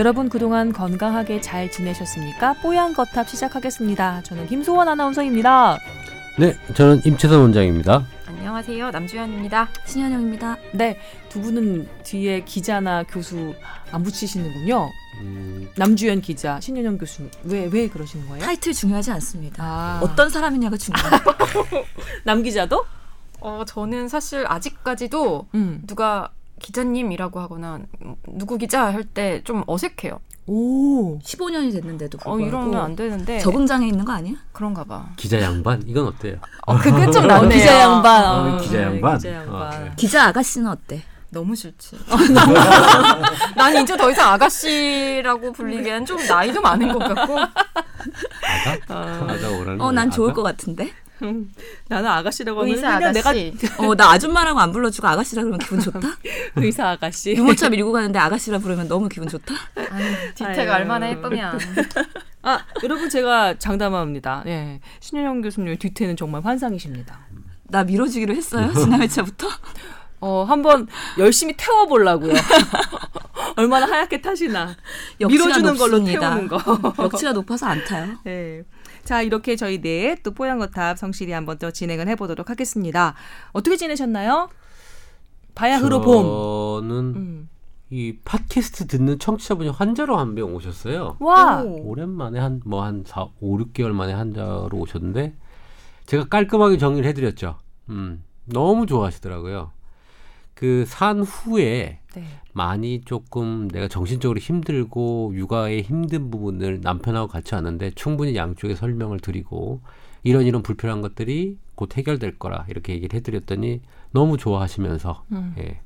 여러분 그동안 건강하게 잘 지내셨습니까? 뽀얀 거탑 시작하겠습니다. 저는 김소원 아나운서입니다. 네, 저는 임채선 원장입니다. 안녕하세요. 남주현입니다. 신현영입니다. 네, 두 분은 뒤에 기자나 교수 안 붙이시는군요. 음, 남주현 기자, 신현영 교수 왜왜 그러시는 거예요? 타이틀 중요하지 않습니다. 아, 어떤 사람이냐가 중요해요. 남 기자도? 어, 저는 사실 아직까지도 음. 누가 기자님이라고 하거나 음, 누구 기자 할 때 좀 어색해요. 오. 15년이 됐는데도 어, 불구하고 이러면 안 되는데 적응장애 있는 거 아니야? 그런가 봐. 기자 양반 이건 어때요? 어, 그게 좀 어, 낫네요. 기자 양반. 어, 어, 기자 네, 양반. 기자 양반. 어. 기자 아가씨는 어때? 너무 싫지. 난 이제 더 이상 아가씨라고 불리기엔 좀 나이도 많은 것 같고. 아가? 아가 오라는 어, 난 아가? 좋을 것 같은데. 나는 아가씨라고 하면 의사 아가씨. 내가 어, 나 아줌마라고 안 불러주고 아가씨라 그러면 기분 좋다? 의사 아가씨. 유모차 밀고 가는데 아가씨라 부르면 너무 기분 좋다? 아유, 뒤태가 아유. 얼마나 예쁘면. 아, 여러분 제가 장담합니다. 예. 신현영 교수님 뒤태는 정말 환상이십니다. 나 밀어주기로 했어요? 지난 회차부터? 어, 한번 열심히 태워 보려고요. 얼마나 하얗게 타시나. 밀어주는 걸로 높습니다. 태우는 거. 역치가 높아서 안 타요. 네. 자, 이렇게 저희 네, 또 뽀얀거탑 성실히 한번 더 진행을 해보도록 하겠습니다. 어떻게 지내셨나요? 바야흐로 봄. 저는 음. 이 팟캐스트 듣는 청취자분이 환자로 한 명 오셨어요. 와. 오랜만에 한 뭐 한 4, 5, 6개월 만에 환자로 오셨는데 제가 깔끔하게 정리를 해드렸죠. 음, 너무 좋아하시더라고요. 그 산 후에 네. 많이 조금 내가 정신적으로 힘들고 육아에 힘든 부분을 남편하고 같이 왔는데 충분히 양쪽에 설명을 드리고 이런 이런 불편한 것들이 곧 해결될 거라 이렇게 얘기를 해드렸더니 너무 좋아하시면서 음. 예,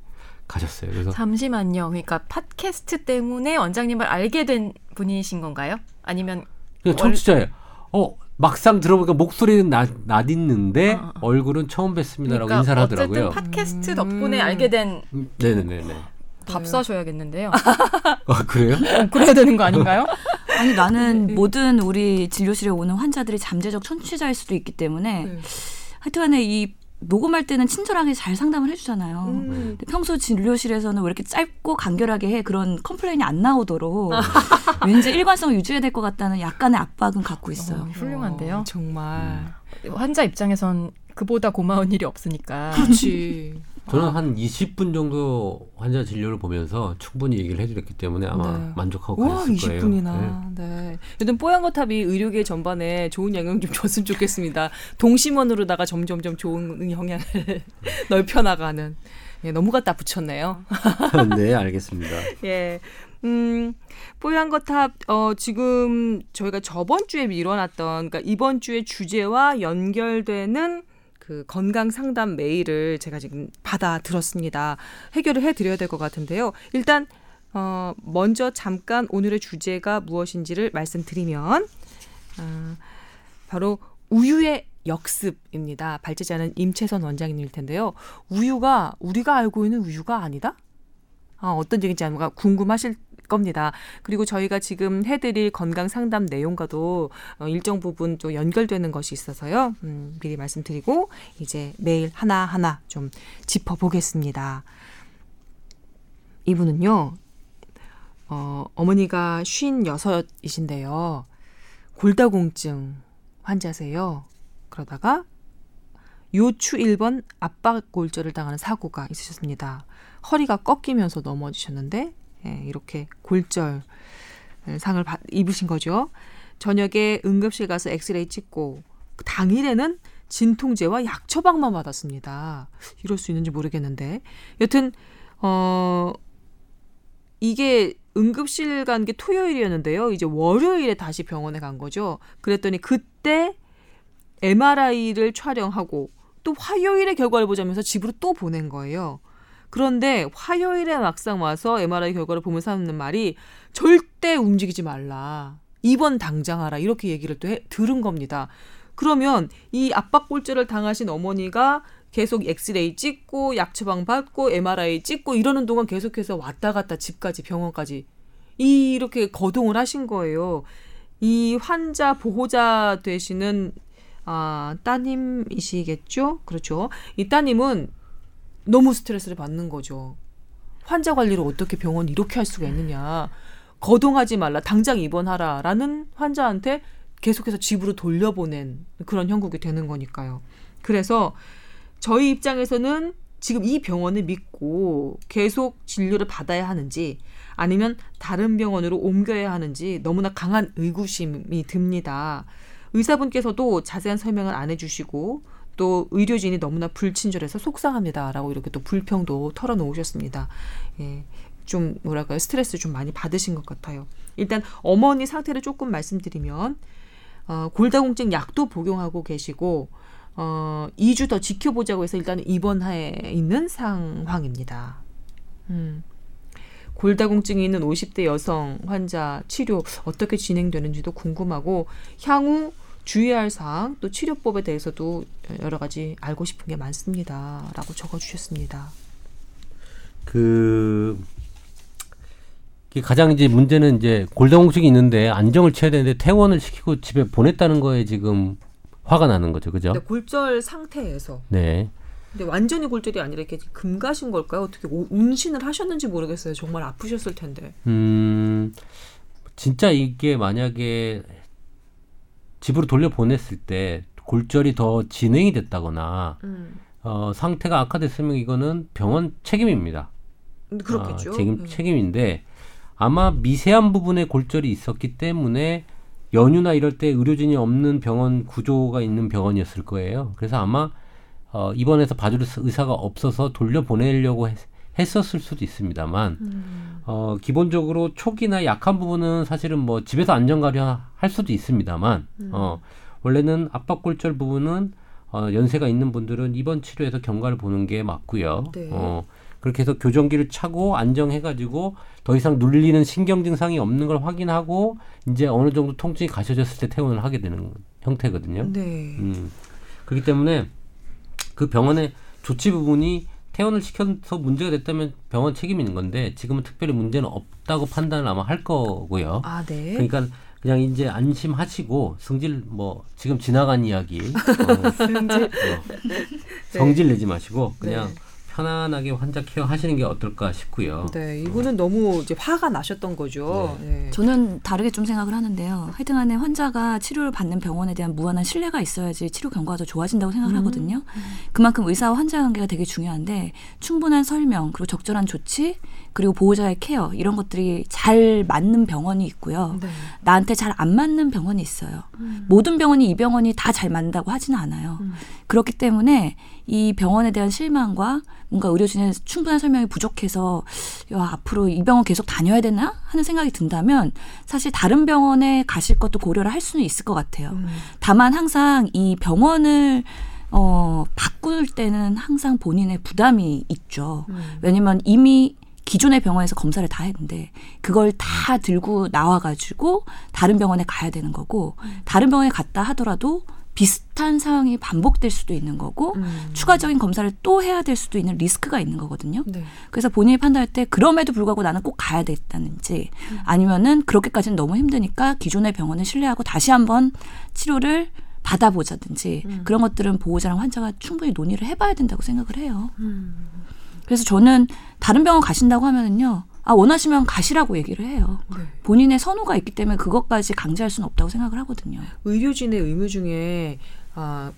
가셨어요. 그래서 잠시만요. 그러니까 팟캐스트 때문에 원장님을 알게 된 분이신 건가요? 아니면 그냥 청취자예요. 어 막상 들어보니까 목소리는 나, 낯있는데 어, 어. 얼굴은 처음 뵀습니다라고 그러니까 인사를 하더라고요. 어쨌든 팟캐스트 음. 덕분에 알게 된밥 음, 네네네네. 사셔야겠는데요. 아 그래요? 어, 그래야 되는 거 아닌가요? 아니, 나는 모든 우리 진료실에 오는 환자들이 잠재적 청취자일 수도 있기 때문에 네. 하여튼간에 이 녹음할 때는 친절하게 잘 상담을 해주잖아요. 음. 근데 평소 진료실에서는 왜 이렇게 짧고 간결하게 해 그런 complain이 안 나오도록 왠지 일관성을 유지해야 될 것 같다는 약간의 압박은 갖고 있어요. 어, 훌륭한데요. 어, 정말. 환자 입장에선 그보다 고마운 일이 없으니까. 그렇지. 저는 한 20분 정도 환자 진료를 보면서 충분히 얘기를 해드렸기 때문에 아마 네. 만족하고 와, 가셨을 거예요. 20분이나. 네. 여튼 뽀얀거탑이 의료계 전반에 좋은 영향 좀 줬으면 좋겠습니다. 동심원으로다가 점점점 좋은 영향을 넓혀나가는. 예, 너무 갖다 붙였네요. 네. 네, 알겠습니다. 예. 음, 뽀얀거탑, 어, 지금 저희가 저번 주에 미뤄놨던, 그러니까 이번 주의 주제와 연결되는 그 건강 상담 메일을 제가 지금 받아 들었습니다. 해결을 해 드려야 될 것 같은데요. 일단, 어, 먼저 잠깐 오늘의 주제가 무엇인지를 말씀드리면, 어, 바로 우유의 역습입니다. 발제자는 임채선 원장님일 텐데요. 우유가 우리가 알고 있는 우유가 아니다? 아, 어떤 얘기인지 아마 궁금하실 겁니다. 그리고 저희가 지금 해드릴 건강 상담 내용과도 어, 일정 부분 좀 연결되는 것이 있어서요. 음, 미리 말씀드리고 이제 매일 하나 하나 좀 짚어보겠습니다. 이분은요, 어, 어머니가 쉰 여섯이신데요. 골다공증 환자세요. 그러다가 요추 1번 압박골절을 당하는 사고가 있으셨습니다. 허리가 꺾이면서 넘어지셨는데 예, 이렇게 골절 상을 받- 입으신 거죠. 저녁에 응급실 가서 엑스레이 찍고 당일에는 진통제와 약 처방만 받았습니다. 이럴 수 있는지 모르겠는데 여튼 어 이게 응급실 간 게 토요일이었는데요. 이제 월요일에 다시 병원에 간 거죠. 그랬더니 그때 MRI를 촬영하고 또 화요일에 결과를 보자면서 집으로 또 보낸 거예요. 그런데 화요일에 막상 와서 MRI 결과를 보면서 하는 말이 절대 움직이지 말라. 입원 당장 하라. 이렇게 얘기를 또 해, 들은 겁니다. 그러면 이 압박 골절을 당하신 어머니가 계속 엑스레이 찍고 약 처방 받고 MRI 찍고 이러는 동안 계속해서 왔다 갔다 집까지 병원까지 이렇게 거동을 하신 거예요. 이 환자 보호자 되시는 아, 따님이시겠죠? 그렇죠. 이 따님은 너무 스트레스를 받는 거죠. 환자 관리를 어떻게 병원 이렇게 할 수가 있느냐. 거동하지 말라, 당장 입원하라라는 환자한테 계속해서 집으로 돌려보낸 그런 형국이 되는 거니까요. 그래서 저희 입장에서는 지금 이 병원을 믿고 계속 진료를 받아야 하는지 아니면 다른 병원으로 옮겨야 하는지 너무나 강한 의구심이 듭니다. 의사분께서도 자세한 설명을 안 해주시고 또 의료진이 너무나 불친절해서 속상합니다라고 이렇게 또 불평도 털어놓으셨습니다. 예, 좀 뭐랄까요 스트레스 좀 많이 받으신 것 같아요. 일단 어머니 상태를 조금 말씀드리면 어, 골다공증 약도 복용하고 계시고 어, 2주 더 지켜보자고 해서 일단 입원하에 있는 상황입니다. 음. 골다공증이 있는 50대 여성 환자 치료 어떻게 진행되는지도 궁금하고 향후 주의할 사항 또 치료법에 대해서도 여러 가지 알고 싶은 게 많습니다라고 적어 주셨습니다. 그 가장 이제 문제는 이제 골다공증이 있는데 안정을 취해야 되는데 퇴원을 시키고 집에 보냈다는 거에 지금 화가 나는 거죠, 그죠? 네, 골절 상태에서. 네. 근데 완전히 골절이 아니라 이렇게 금가신 걸까요? 어떻게 운신을 하셨는지 모르겠어요. 정말 아프셨을 텐데. 음, 진짜 이게 만약에 집으로 돌려 보냈을 때 골절이 더 진행이 됐다거나 음. 어, 상태가 악화됐으면 이거는 병원 책임입니다. 그렇겠죠. 어, 책임 네. 책임인데 아마 미세한 부분에 골절이 있었기 때문에 연휴나 이럴 때 의료진이 없는 병원 구조가 있는 병원이었을 거예요. 그래서 아마 어, 입원해서 봐줄 의사가 없어서 돌려보내려고 했, 했었을 수도 있습니다만 음. 어, 기본적으로 초기나 약한 부분은 사실은 뭐 집에서 안전가려 할 수도 있습니다만 음. 어, 원래는 압박골절 부분은 어, 연세가 있는 분들은 입원 치료에서 경과를 보는 게 맞고요. 네. 어, 그렇게 해서 교정기를 차고 안정해가지고 더 이상 눌리는 신경 증상이 없는 걸 확인하고 이제 어느 정도 통증이 가셔졌을 때 퇴원을 하게 되는 형태거든요. 네. 음, 그렇기 때문에 그 병원의 조치 부분이 퇴원을 시켜서 문제가 됐다면 병원 책임이 있는 건데 지금은 특별히 문제는 없다고 판단을 아마 할 거고요. 아, 네. 그러니까 그냥 이제 안심하시고 성질 뭐 지금 지나간 이야기 어, 승질. 어, 성질 내지 마시고 그냥 네. 편안하게 환자 케어 하시는 게 어떨까 싶고요. 네, 이분은 너무 이제 화가 나셨던 거죠. 네. 저는 다르게 좀 생각을 하는데요. 하여튼간에 환자가 치료를 받는 병원에 대한 무한한 신뢰가 있어야지 치료 경과가 더 좋아진다고 생각을 음. 하거든요. 그만큼 의사와 환자 관계가 되게 중요한데 충분한 설명 그리고 적절한 조치 그리고 보호자의 케어 이런 것들이 잘 맞는 병원이 있고요. 네. 나한테 잘 안 맞는 병원이 있어요. 음. 모든 병원이 이 병원이 다 잘 맞는다고 하지는 않아요. 음. 그렇기 때문에 이 병원에 대한 실망과 뭔가 의료진의 충분한 설명이 부족해서 야, 앞으로 이 병원 계속 다녀야 되나 하는 생각이 든다면 사실 다른 병원에 가실 것도 고려를 할 수는 있을 것 같아요. 음. 다만 항상 이 병원을 어, 바꿀 때는 항상 본인의 부담이 있죠. 음. 왜냐면 이미 기존의 병원에서 검사를 다 했는데 그걸 다 들고 나와가지고 다른 병원에 가야 되는 거고 다른 병원에 갔다 하더라도 비슷한 상황이 반복될 수도 있는 거고 음. 추가적인 검사를 또 해야 될 수도 있는 리스크가 있는 거거든요. 네. 그래서 본인이 판단할 때 그럼에도 불구하고 나는 꼭 가야 되겠다는지 아니면은 그렇게까지는 너무 힘드니까 기존의 병원을 신뢰하고 다시 한번 치료를 받아보자든지 음. 그런 것들은 보호자랑 환자가 충분히 논의를 해봐야 된다고 생각을 해요. 음. 그래서 저는 다른 병원 가신다고 하면은요. 아, 원하시면 가시라고 얘기를 해요. 네. 본인의 선호가 있기 때문에 그것까지 강제할 수는 없다고 생각을 하거든요. 의료진의 의무 중에 아,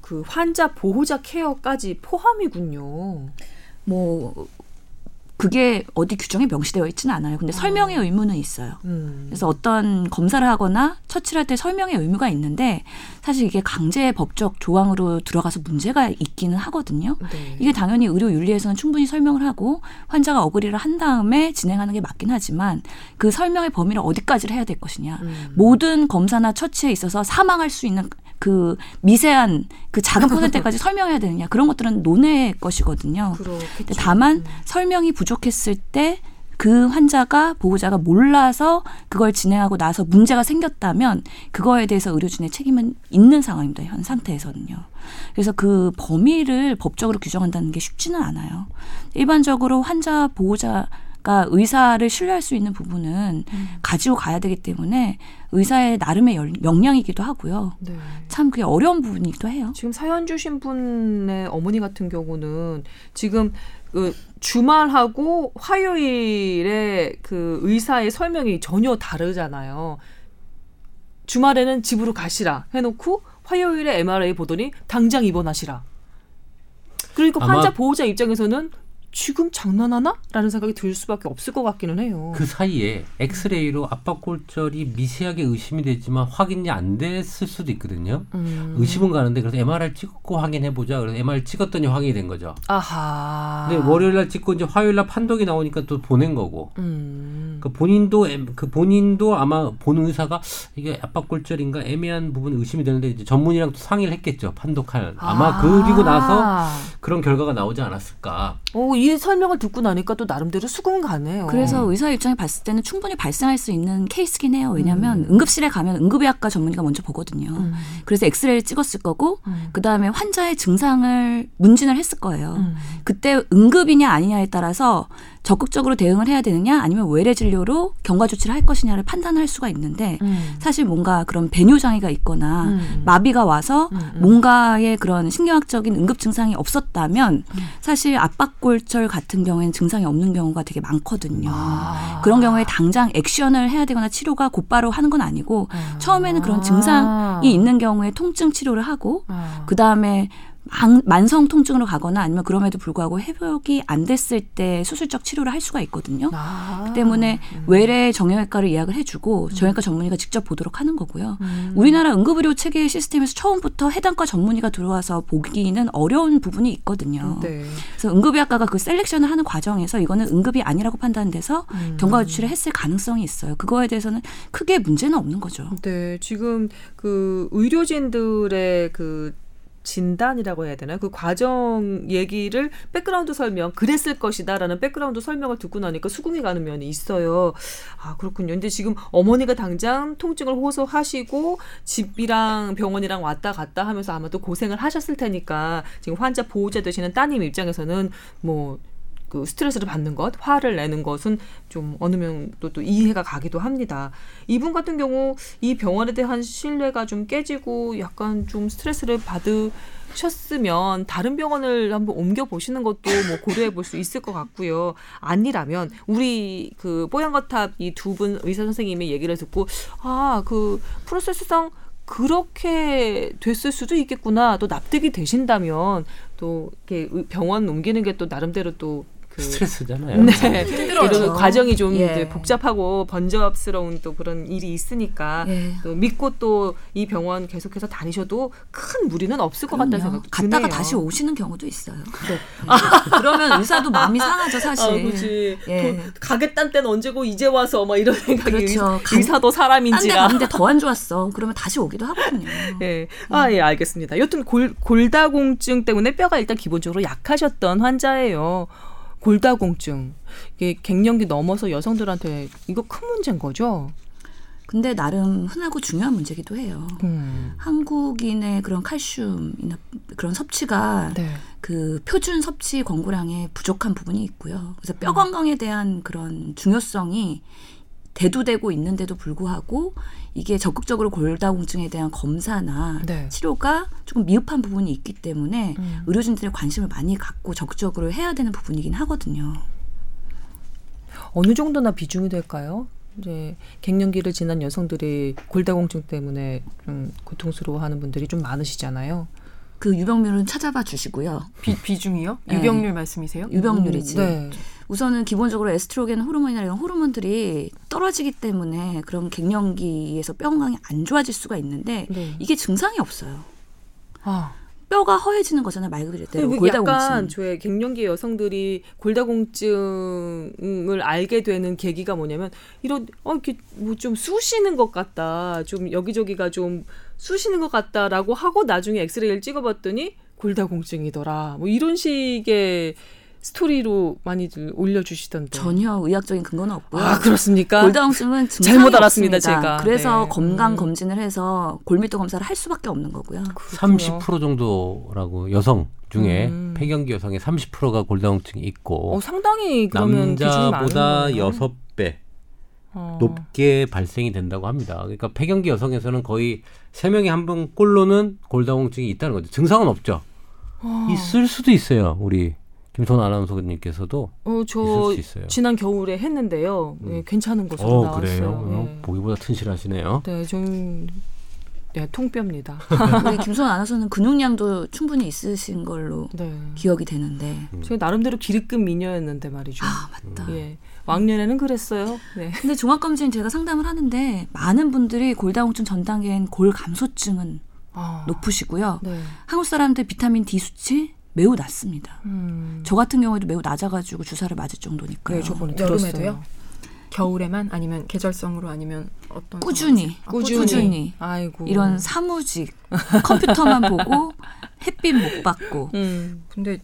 그 환자 보호자 케어까지 포함이군요. 뭐 그게 어디 규정에 명시되어 있지는 않아요. 근데 설명의 의무는 있어요. 음. 그래서 어떤 검사를 하거나 처치를 할 때 설명의 의무가 있는데 사실 이게 강제 법적 조항으로 들어가서 문제가 있기는 하거든요. 네. 이게 당연히 의료 윤리에서는 충분히 설명을 하고 환자가 어그리를 한 다음에 진행하는 게 맞긴 하지만 그 설명의 범위를 어디까지를 해야 될 것이냐. 음. 모든 검사나 처치에 있어서 사망할 수 있는 그 미세한 그 작은 퍼센트까지 설명해야 되느냐 그런 것들은 논의 것이거든요. 그렇겠죠. 다만 음. 설명이 부족했을 때 그 환자가 보호자가 몰라서 그걸 진행하고 나서 문제가 생겼다면 그거에 대해서 의료진의 책임은 있는 상황입니다. 현 상태에서는요. 그래서 그 범위를 법적으로 규정한다는 게 쉽지는 않아요. 일반적으로 환자 보호자 가 의사를 신뢰할 수 있는 부분은 음. 가지고 가야 되기 때문에 의사의 나름의 열- 역량이기도 하고요. 네. 참 그게 어려운 부분이기도 해요. 지금 사연 주신 분의 어머니 같은 경우는 지금 그 주말하고 화요일에 그 의사의 설명이 전혀 다르잖아요. 주말에는 집으로 가시라 해놓고 화요일에 MRI 보더니 당장 입원하시라. 그러니까 환자 보호자 입장에서는 지금 장난하나? 라는 생각이 들 수밖에 없을 것 같기는 해요. 그 사이에 엑스레이로 압박 골절이 미세하게 의심이 되지만 확인이 안 됐을 수도 있거든요. 음. 의심은 가는데 그래서 MRI 찍고 확인해 보자. 그래서 MRI 찍었더니 확인이 된 거죠. 아하. 근데 월요일 날 찍고 이제 화요일 날 판독이 나오니까 또 보낸 거고. 음. 그 본인도 엠- 그 본인도 아마 본 의사가 이게 압박 골절인가 애매한 부분 의심이 되는데 이제 전문의랑 또 상의를 했겠죠. 판독할 아마 아. 그리고 나서 그런 결과가 나오지 않았을까. 오, 이 설명을 듣고 나니까 또 나름대로 수긍 가네요. 그래서 의사 입장에 봤을 때는 충분히 발생할 수 있는 케이스긴 해요. 왜냐하면 응급실에 가면 응급의학과 전문의가 먼저 보거든요. 음. 그래서 엑스레이를 찍었을 거고 음. 그 다음에 환자의 증상을 문진을 했을 거예요. 음. 그때 응급이냐 아니냐에 따라서 적극적으로 대응을 해야 되느냐 아니면 외래 진료로 경과 조치를 할 것이냐를 판단할 수가 있는데 음. 사실 뭔가 그런 배뇨 장애가 있거나 음. 마비가 와서 음, 음. 뭔가의 그런 신경학적인 응급 증상이 없었다면 사실 압박골절 같은 경우에는 증상이 없는 경우가 되게 많거든요. 아. 그런 경우에 당장 액션을 해야 되거나 치료가 곧바로 하는 건 아니고 처음에는 그런 증상이 있는 경우에 통증 치료를 하고 아. 그 다음에 만성 통증으로 가거나 아니면 그럼에도 불구하고 회복이 안 됐을 때 수술적 치료를 할 수가 있거든요. 아. 그 때문에 외래 정형외과를 예약을 해주고 정형외과 전문의가 직접 보도록 하는 거고요. 음. 우리나라 응급의료 체계 시스템에서 처음부터 해당과 전문의가 들어와서 보기는 어려운 부분이 있거든요. 네. 그래서 응급의학과가 그 selection을 하는 과정에서 이거는 응급이 아니라고 판단돼서 음. 귀가 조치를 했을 가능성이 있어요. 그거에 대해서는 크게 문제는 없는 거죠. 네, 지금 그 의료진들의 그 진단이라고 해야 되나요? 그 과정 얘기를 백그라운드 설명, 그랬을 것이다라는 백그라운드 설명을 듣고 나니까 수긍이 가는 면이 있어요. 아, 그렇군요. 근데 지금 어머니가 당장 통증을 호소하시고 집이랑 병원이랑 왔다 갔다 하면서 아마도 고생을 하셨을 테니까 지금 환자 보호자 되시는 따님 입장에서는 뭐 그 스트레스를 받는 것, 화를 내는 것은 좀 어느 정도 또 이해가 가기도 합니다. 이분 같은 경우 이 병원에 대한 신뢰가 좀 깨지고 약간 좀 스트레스를 받으셨으면 다른 병원을 한번 옮겨 보시는 것도 뭐 고려해 볼 수 있을 것 같고요. 아니라면 우리 그 뽀얀거탑 이 두 분 의사 선생님의 얘기를 듣고 아 그 프로세스상 그렇게 됐을 수도 있겠구나. 또 납득이 되신다면 또 이렇게 병원 옮기는 게 또 나름대로 또 그 스트레스잖아요. 네. 힘들어요. 이런 과정이 좀 예. 이제 복잡하고 번잡스러운 또 그런 일이 있으니까 예. 또 믿고 또 이 병원 계속해서 다니셔도 큰 무리는 없을 것 같다는. 생각도 갔다가 드네요. 다시 오시는 경우도 있어요. 네. 그러면 의사도 마음이 상하죠, 사실. 아, 그렇지. 예. 또 가겠다는 때는 언제고 이제 와서 막 이런 생각이 그렇죠. 의, 사도 사람인지라. 갔는데 더 안 좋았어. 그러면 다시 오기도 하거든요. 예. 아, 예, 알겠습니다. 여튼 골, 골다공증 때문에 뼈가 일단 기본적으로 약하셨던 환자예요. 골다공증. 이게 갱년기 넘어서 여성들한테 이거 큰 문제인 거죠? 근데 나름 흔하고 중요한 문제기도 해요. 음. 한국인의 그런 칼슘이나 그런 섭취가 네. 그 표준 섭취 권고량에 부족한 부분이 있고요. 그래서 뼈 건강에 대한 그런 중요성이 대두되고 있는데도 불구하고 이게 적극적으로 골다공증에 대한 검사나 네. 치료가 조금 미흡한 부분이 있기 때문에 음. 의료진들의 관심을 많이 갖고 적극적으로 해야 되는 부분이긴 하거든요. 어느 정도나 비중이 될까요? 이제 갱년기를 지난 여성들이 골다공증 때문에 좀 고통스러워하는 분들이 좀 많으시잖아요. 그 유병률은 찾아봐 주시고요. 비, 비중이요? 네. 유병률 말씀이세요? 유병률이지. 네. 우선은 기본적으로 에스트로겐 호르몬이나 이런 호르몬들이 떨어지기 때문에 그런 갱년기에서 뼈 건강이 안 좋아질 수가 있는데 네. 이게 증상이 없어요. 아. 뼈가 허해지는 거잖아요. 말 그대로 골다공증. 약간 저의 갱년기 여성들이 골다공증을 알게 되는 계기가 뭐냐면 이런 어 이렇게 뭐 좀 쑤시는 것 같다. 좀 여기저기가 좀 쑤시는 것 같다라고 하고 나중에 엑스레이를 찍어봤더니 골다공증이더라. 뭐 이런 식의 스토리로 많이들 올려주시던데. 전혀 의학적인 근거는 없고요. 아 그렇습니까? 골다공증은 잘못 알았습니다, 없습니다. 제가. 그래서 네. 건강 음. 검진을 해서 골밀도 검사를 할 수밖에 없는 거고요. 그렇군요. 30% 정도라고 여성 중에 음. 폐경기 여성의 30%가 골다공증이 있고 어, 상당히 그러면 남자보다. 여섯 배 어. 높게 발생이 된다고 합니다. 그러니까 폐경기 여성에서는 거의 세 명에 한 분 꼴로는 골다공증이 있다는 거죠. 증상은 없죠. 어. 있을 수도 있어요. 우리 김선 아나운서님께서도 어, 있을 저수 있어요. 지난 겨울에 했는데요. 예, 괜찮은 것으로 어 나왔어요. 그래요. 예. 어, 보기보다 튼실하시네요. 네, 좀 네, 통뼈입니다. 우리 김소연 아나운서는 근육량도 충분히 있으신 걸로 네. 기억이 되는데. 제가 나름대로 기립급 미녀였는데 말이죠. 아 맞다. 예. 왕년에는 그랬어요. 네. 근데 종합검진 제가 상담을 하는데 많은 분들이 골다공증 전 단계인 골 감소증은 아, 높으시고요. 네. 한국 사람들 비타민 D 수치 매우 낮습니다. 음. 저 같은 경우에도 매우 낮아가지고 주사를 맞을 정도니까요. 네, 저번에 여름에도요? 들었어요. 겨울에만 아니면 계절성으로 아니면 어떤 꾸준히? 아, 꾸준히. 꾸준히 아이고. 이런 사무직 컴퓨터만 보고 햇빛 못 받고 음. 근데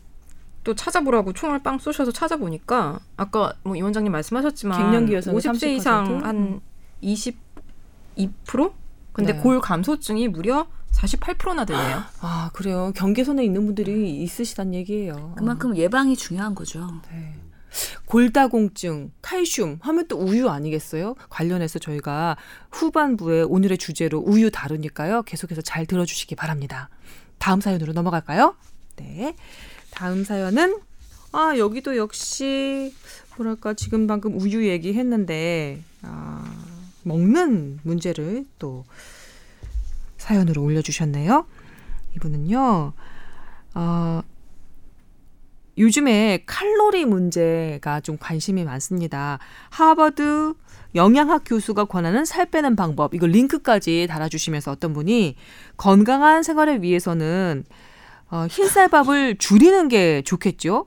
또 찾아보라고 총을 빵 쏘셔서 찾아보니까 아까 뭐 이 원장님 말씀하셨지만 갱년기여서는 50세 30%? 이상 한 22%? 근데 네. 골 감소증이 무려 48%나 되네요. 아 그래요. 경계선에 있는 분들이 있으시단 얘기예요. 그만큼 예방이 중요한 거죠. 네. 골다공증, 칼슘 하면 또 우유 아니겠어요? 관련해서 저희가 후반부에 오늘의 주제로 우유 다루니까요. 계속해서 잘 들어주시기 바랍니다. 다음 사연으로 넘어갈까요? 네. 다음 사연은 아 여기도 역시 뭐랄까 지금 방금 우유 얘기했는데 아, 먹는 문제를 또 사연으로 올려주셨네요. 이분은요. 어, 요즘에 칼로리 문제가 좀 관심이 많습니다. 하버드 영양학 교수가 권하는 살 빼는 방법, 이거 링크까지 달아주시면서 어떤 분이 건강한 생활을 위해서는 어, 흰쌀밥을 줄이는 게 좋겠죠?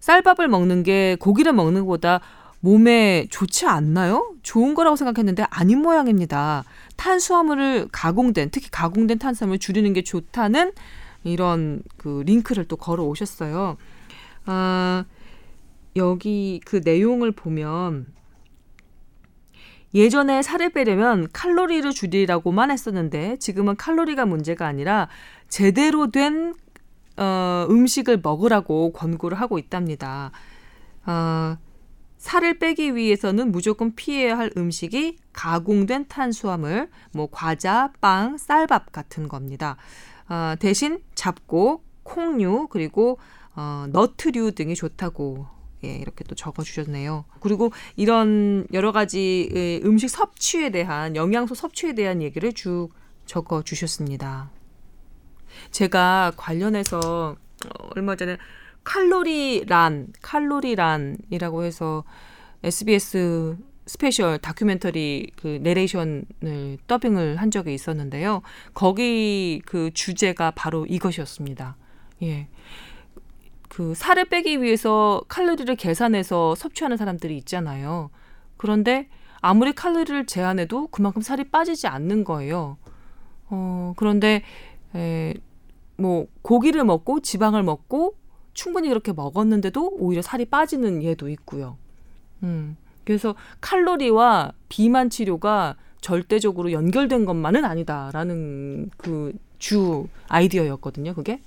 쌀밥을 먹는 게 고기를 먹는 것보다 몸에 좋지 않나요? 좋은 거라고 생각했는데 아닌 모양입니다. 탄수화물을 가공된, 특히 가공된 탄수화물을 줄이는 게 좋다는 이런 그 링크를 또 걸어 오셨어요. 아, 여기 그 내용을 보면 예전에 살을 빼려면 칼로리를 줄이라고만 했었는데 지금은 칼로리가 문제가 아니라 제대로 된 어, 음식을 먹으라고 권고를 하고 있답니다. 어, 살을 빼기 위해서는 무조건 피해야 할 음식이 가공된 탄수화물, 뭐 과자, 빵, 쌀밥 같은 겁니다. 어, 대신 잡곡, 콩류 그리고 어, 너트류 등이 좋다고 예, 이렇게 또 적어주셨네요. 그리고 이런 여러 가지 의 음식 섭취에 대한 영양소 섭취에 대한 얘기를 쭉 적어주셨습니다. 제가 관련해서 어, 얼마 전에 칼로리란 칼로리란이라고 해서 SBS 스페셜 다큐멘터리 그 내레이션을 더빙을 한 적이 있었는데요. 거기 그 주제가 바로 이것이었습니다. 예. 그 살을 빼기 위해서 칼로리를 계산해서 섭취하는 사람들이 있잖아요. 그런데 아무리 칼로리를 제한해도 그만큼 살이 빠지지 않는 거예요. 어, 그런데 에, 뭐 고기를 먹고 지방을 먹고 충분히 그렇게 먹었는데도 오히려 살이 빠지는 예도 있고요. 음. 그래서 칼로리와 비만 치료가 절대적으로 연결된 것만은 아니다라는 그 주 아이디어였거든요. 그게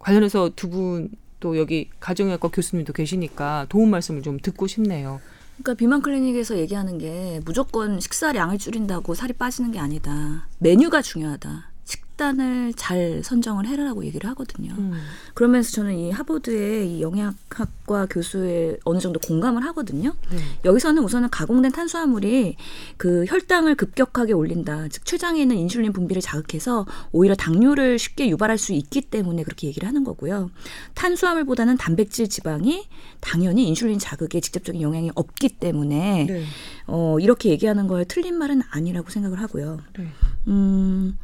관련해서 두 분 또 여기 가정의학과 교수님도 계시니까 도움 말씀을 좀 듣고 싶네요. 그러니까 비만 클리닉에서 얘기하는 게 무조건 식사량을 줄인다고 살이 빠지는 게 아니다. 메뉴가 중요하다. 식단을 잘 선정을 해라라고 얘기를 하거든요. 음. 그러면서 저는 이 하버드의 이 영양학과 교수에 어느 정도 공감을 하거든요. 네. 여기서는 우선은 가공된 탄수화물이 그 혈당을 급격하게 올린다. 즉 췌장에 있는 인슐린 분비를 자극해서 오히려 당뇨를 쉽게 유발할 수 있기 때문에 그렇게 얘기를 하는 거고요. 탄수화물보다는 단백질 지방이 당연히 인슐린 자극에 직접적인 영향이 없기 때문에 네. 어, 이렇게 얘기하는 거에 틀린 말은 아니라고 생각을 하고요. 네. 음,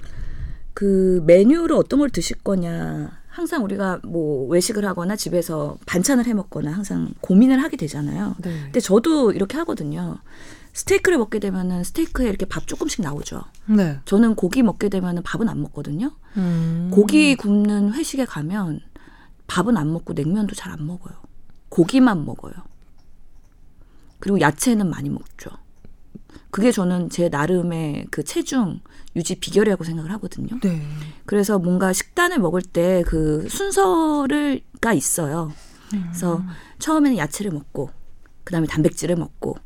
그 메뉴를 어떤 걸 드실 거냐. 항상 우리가 뭐 외식을 하거나 집에서 반찬을 해 먹거나 항상 고민을 하게 되잖아요. 네. 근데 저도 이렇게 하거든요. 스테이크를 먹게 되면은 스테이크에 이렇게 밥 조금씩 나오죠. 네. 저는 고기 먹게 되면은 밥은 안 먹거든요. 음. 고기 굽는 회식에 가면 밥은 안 먹고 냉면도 잘 안 먹어요. 고기만 먹어요. 그리고 야채는 많이 먹죠. 그게 저는 제 나름의 그 체중 유지 비결이라고 생각을 하거든요. 네. 그래서 뭔가 식단을 먹을 때 그 순서를가 있어요. 그래서 처음에는 야채를 먹고 그다음에 단백질을 먹고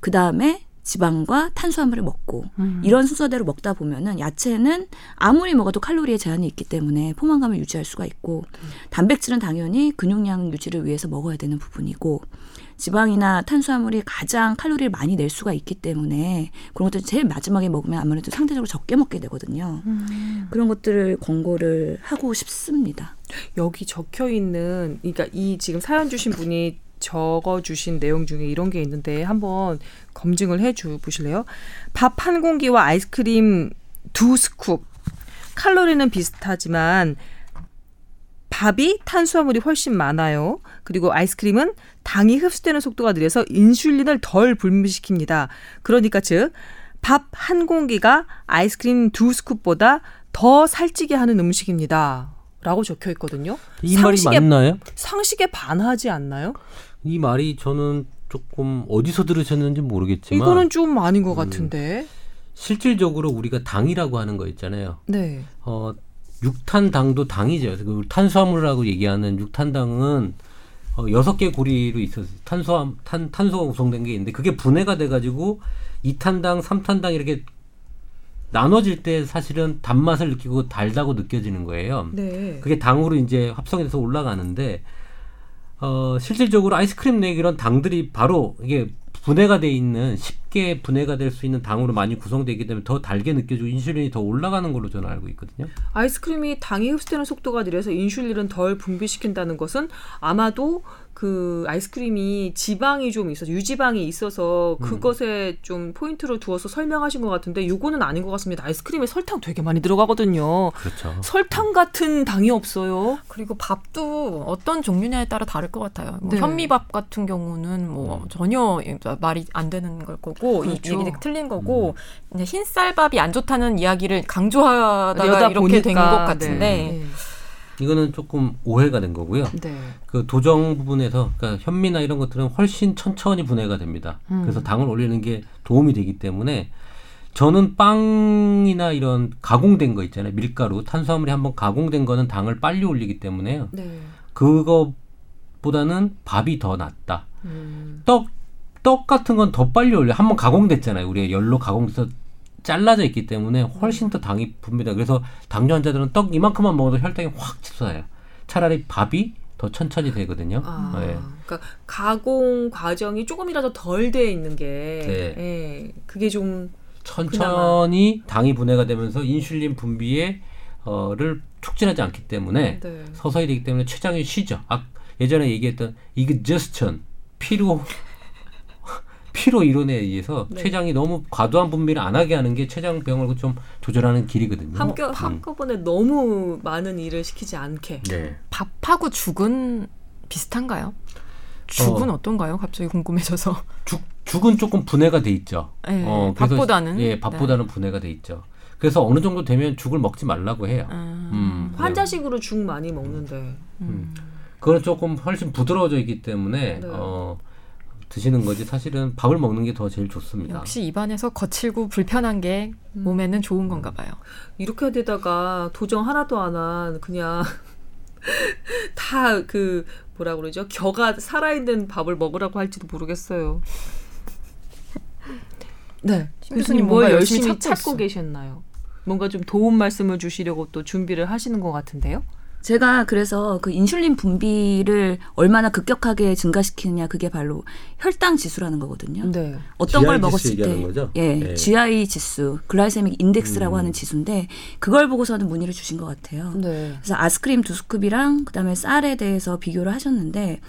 그다음에 지방과 탄수화물을 먹고 음. 이런 순서대로 먹다 보면은 야채는 아무리 먹어도 칼로리에 제한이 있기 때문에 포만감을 유지할 수가 있고 단백질은 당연히 근육량 유지를 위해서 먹어야 되는 부분이고 지방이나 탄수화물이 가장 칼로리를 많이 낼 수가 있기 때문에 그런 것들 제일 마지막에 먹으면 아무래도 상대적으로 적게 먹게 되거든요. 음. 그런 것들을 권고를 하고 싶습니다. 여기 적혀 있는 그러니까 이 지금 사연 주신 분이 적어 주신 내용 중에 이런 게 있는데 한번 검증을 해주 보실래요? 밥 한 공기와 아이스크림 두 스쿱. 칼로리는 비슷하지만 밥이 탄수화물이 훨씬 많아요. 그리고 아이스크림은 당이 흡수되는 속도가 느려서 인슐린을 덜 분비시킵니다. 그러니까 즉 밥 한 공기가 아이스크림 두 스쿱보다 더 살찌게 하는 음식입니다. 라고 적혀 있거든요. 이 말이 상식에- 맞나요? 상식에 반하지 않나요? 이 말이 저는 조금 어디서 들으셨는지 모르겠지만 이거는 좀 아닌 것 음. 같은데. 실질적으로 우리가 당이라고 하는 거 있잖아요. 네. 어, 육탄당도 당이죠. 그 탄수화물이라고 얘기하는 육탄당은 어, 여섯 개 고리로 있어서 탄수화 탄 탄소가 구성된 게 있는데 그게 분해가 돼 가지고 이탄당, 삼탄당 이렇게 나눠질 때 사실은 단맛을 느끼고 달다고 느껴지는 거예요. 네. 그게 당으로 이제 합성이 돼서 올라가는데 어 실질적으로 아이스크림 내 이런 당들이 바로 이게 분해가 돼 있는 쉽게 분해가 될 수 있는 당으로 많이 구성되기 때문에 더 달게 느껴지고 인슐린이 더 올라가는 걸로 저는 알고 있거든요. 아이스크림이 당이 흡수되는 속도가 느려서 인슐린을 덜 분비시킨다는 것은 아마도 그 아이스크림이 지방이 좀 있어서 유지방이 있어서 그것에 좀 포인트를 두어서 설명하신 것 같은데 이거는 아닌 것 같습니다. 아이스크림에 설탕 되게 많이 들어가거든요. 그렇죠. 설탕 같은 당이 없어요. 그리고 밥도 어떤 종류냐에 따라 다를 것 같아요. 뭐 네. 현미밥 같은 경우는 뭐 전혀 말이 안 되는 걸 거고 그렇죠. 이 얘기가 틀린 거고 이제 흰쌀밥이 안 좋다는 이야기를 강조하다가 이렇게 된 것 같은데 네. 이거는 조금 오해가 된 거고요. 네. 그 도정 부분에서 그러니까 현미나 이런 것들은 훨씬 천천히 분해가 됩니다. 음. 그래서 당을 올리는 게 도움이 되기 때문에 저는 빵이나 이런 가공된 거 있잖아요. 밀가루, 탄수화물이 한번 가공된 거는 당을 빨리 올리기 때문에요. 네. 그거보다는 밥이 더 낫다. 음. 떡, 떡 같은 건 더 빨리 올려. 한번 가공됐잖아요. 우리가 열로 가공돼서 잘라져 있기 때문에 훨씬 더 당이 붑니다. 그래서 당뇨 환자들은 떡 이만큼만 먹어도 혈당이 확 치솟아요. 차라리 밥이 더 천천히 되거든요. 아, 네. 그러니까 가공 과정이 조금이라도 덜 돼 있는 게, 네. 예, 그게 좀 천천히 당이 분해가 되면서 인슐린 분비에 어를 촉진하지 않기 때문에 네. 서서히 되기 때문에 췌장이 쉬죠. 아, 예전에 얘기했던 이그저스천 피로 피로 이론에 의해서 네. 췌장이 너무 과도한 분비를 안 하게 하는 게 췌장 병을 좀 조절하는 길이거든요. 한겨, 음. 한꺼번에 너무 많은 일을 시키지 않게. 네. 밥하고 죽은 비슷한가요? 죽은 어. 떤가요 갑자기 궁금해져서. 죽 죽은 조금 분해가 돼 있죠. 네, 어, 그래서 밥보다는? 예, 밥보다는 분해가 돼 있죠. 그래서 어느 정도 되면 죽을 먹지 말라고 해요. 아, 음, 환자식으로 죽 많이 먹는데. 음. 그건 조금 훨씬 부드러워져 있기 때문에 네. 어, 드시는 거지 사실은 밥을 먹는 게 더 제일 좋습니다. 역시 입안에서 거칠고 불편한 게 음. 몸에는 좋은 건가 봐요. 이렇게 되다가 도정 하나도 안 한 그냥 다 그 뭐라 그러죠? 겨가 살아있는 밥을 먹으라고 할지도 모르겠어요. 네. 신 교수님 뭘 뭔가 열심히 열심히 찾고 찾고. 계셨나요? 뭔가 좀 도움 말씀을 주시려고 또 준비를 하시는 것 같은데요? 제가 그래서 그 인슐린 분비를 얼마나 급격하게 증가시키느냐 그게 바로 혈당 지수라는 거거든요. 네. 어떤 걸 먹었을 얘기하는 때, 거죠? 예, 네. GI 지수, 글라이세믹 인덱스라고 음. 하는 지수인데 그걸 보고서는 문의를 주신 것 같아요. 네. 그래서 아스크림 두 스쿱이랑 그다음에 쌀에 대해서 비교를 하셨는데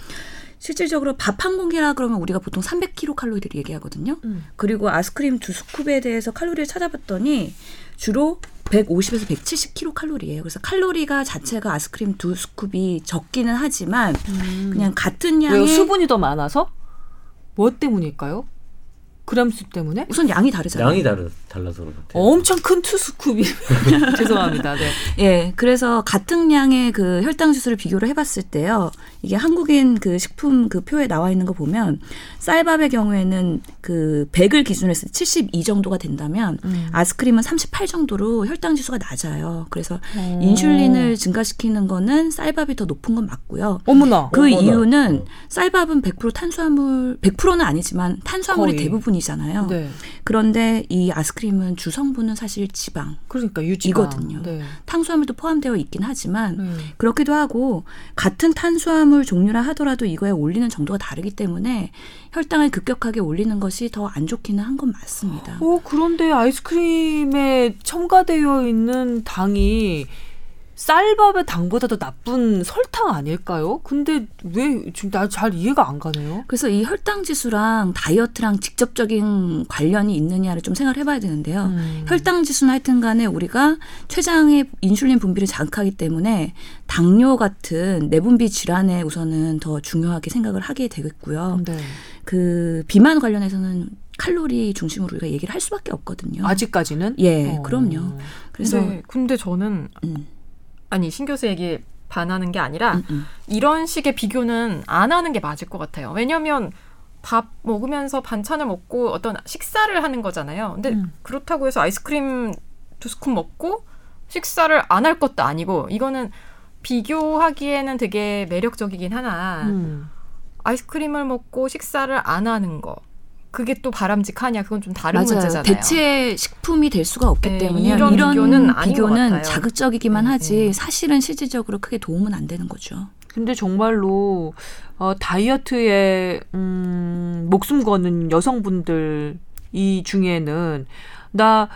실질적으로 밥 한 공기라 그러면 우리가 보통 300kcal 칼로리를 얘기하거든요. 음. 그리고 아스크림 두 스쿱에 대해서 칼로리를 찾아봤더니 주로 150에서 170kcal 칼로리예요. 그래서 칼로리가 자체가 아스크림 두 스쿱이 적기는 하지만 그냥 같은 왜요? 양의 수분이 더 많아서? 뭐 때문일까요? 그램수 때문에? 우선 양이 다르잖아요. 양이 다르, 달라서 그런 것 같아요. 엄청 큰 투스쿱이 죄송합니다. 네. 예, 그래서 같은 양의 그 혈당 지수를 비교를 해봤을 때요. 이게 한국인 그 식품 그 표에 나와 있는 거 보면 쌀밥의 경우에는 그 100을 기준으로 했을 때 72 정도가 된다면 음. 아스크림은 38 정도로 혈당 지수가 낮아요. 그래서 어. 인슐린을 증가시키는 거는 쌀밥이 더 높은 건 맞고요. 어머나. 그 어머나. 이유는 쌀밥은 100% 탄수화물 100%는 아니지만 탄수화물이 거의. 대부분이기 유분이잖아요. 네. 그런데 이 아이스크림 은 주성분은 사실 지방, 그러니까 유지가 이거든요. 네. 탄수화물도 포함되어 있긴 하지만 음. 그렇기도 하고 같은 탄수화물 종류라 하더라도 이거에 올리는 정도가 다르기 때문에 혈당을 급격하게 올리는 것이 더 안 좋기는 한 건 맞습니다. 어, 그런데 아이스크림에 첨가되어 있는 당이 쌀밥의 당보다 더 나쁜 설탕 아닐까요? 근데 왜 지금 나 잘 이해가 안 가네요. 그래서 이 혈당 지수랑 다이어트랑 직접적인 관련이 있느냐를 좀 생각을 해봐야 되는데요. 음. 혈당 지수는 하여튼 간에 우리가 췌장의 인슐린 분비를 자극하기 때문에 당뇨 같은 내분비 질환에 우선은 더 중요하게 생각을 하게 되겠고요. 네. 그 비만 관련해서는 칼로리 중심으로 우리가 얘기를 할 수밖에 없거든요. 아직까지는? 예, 어. 그럼요. 그래서 근데, 근데 저는 음, 아니 신 교수 얘기 반하는 게 아니라 음, 음. 이런 식의 비교는 안 하는 게 맞을 것 같아요. 왜냐하면 밥 먹으면서 반찬을 먹고 어떤 식사를 하는 거잖아요. 근데 음. 그렇다고 해서 아이스크림 두 스쿱 먹고 식사를 안 할 것도 아니고 이거는 비교하기에는 되게 매력적이긴 하나 음. 아이스크림을 먹고 식사를 안 하는 거 그게 또 바람직하냐 그건 좀 다른 맞아요. 문제잖아요. 대체 식품이 될 수가 없기 네, 때문에 이런 이런, 비교는 비교는. 자극적이기만 네, 하지 네. 사실은 실질적으로 크게 도움은 안 되는 거죠. 근데 정말로 어, 다이어트에 음, 목숨 거는 여성분들 이 중에는 나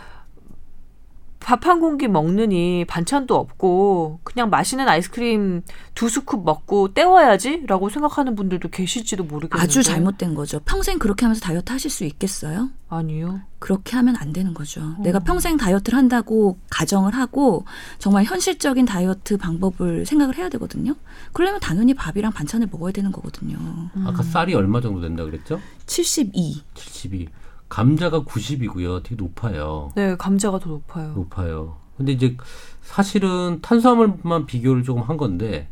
밥 한 공기 먹느니 반찬도 없고 그냥 맛있는 아이스크림 두 스쿱 먹고 때워야지 라고 생각하는 분들도 계실지도 모르겠는데 아주 잘못된 거죠. 평생 그렇게 하면서 다이어트 하실 수 있겠어요? 아니요. 그렇게 하면 안 되는 거죠. 내가 평생 다이어트를 한다고 가정을 하고 정말 현실적인 다이어트 방법을 생각을 해야 되거든요. 그러려면 당연히 밥이랑 반찬을 먹어야 되는 거거든요. 아까 쌀이 얼마 정도 된다 그랬죠? 72. 72. 감자가 90이고요. 되게 높아요. 네, 감자가 더 높아요. 높아요. 근데 이제 사실은 탄수화물만 비교를 조금 한 건데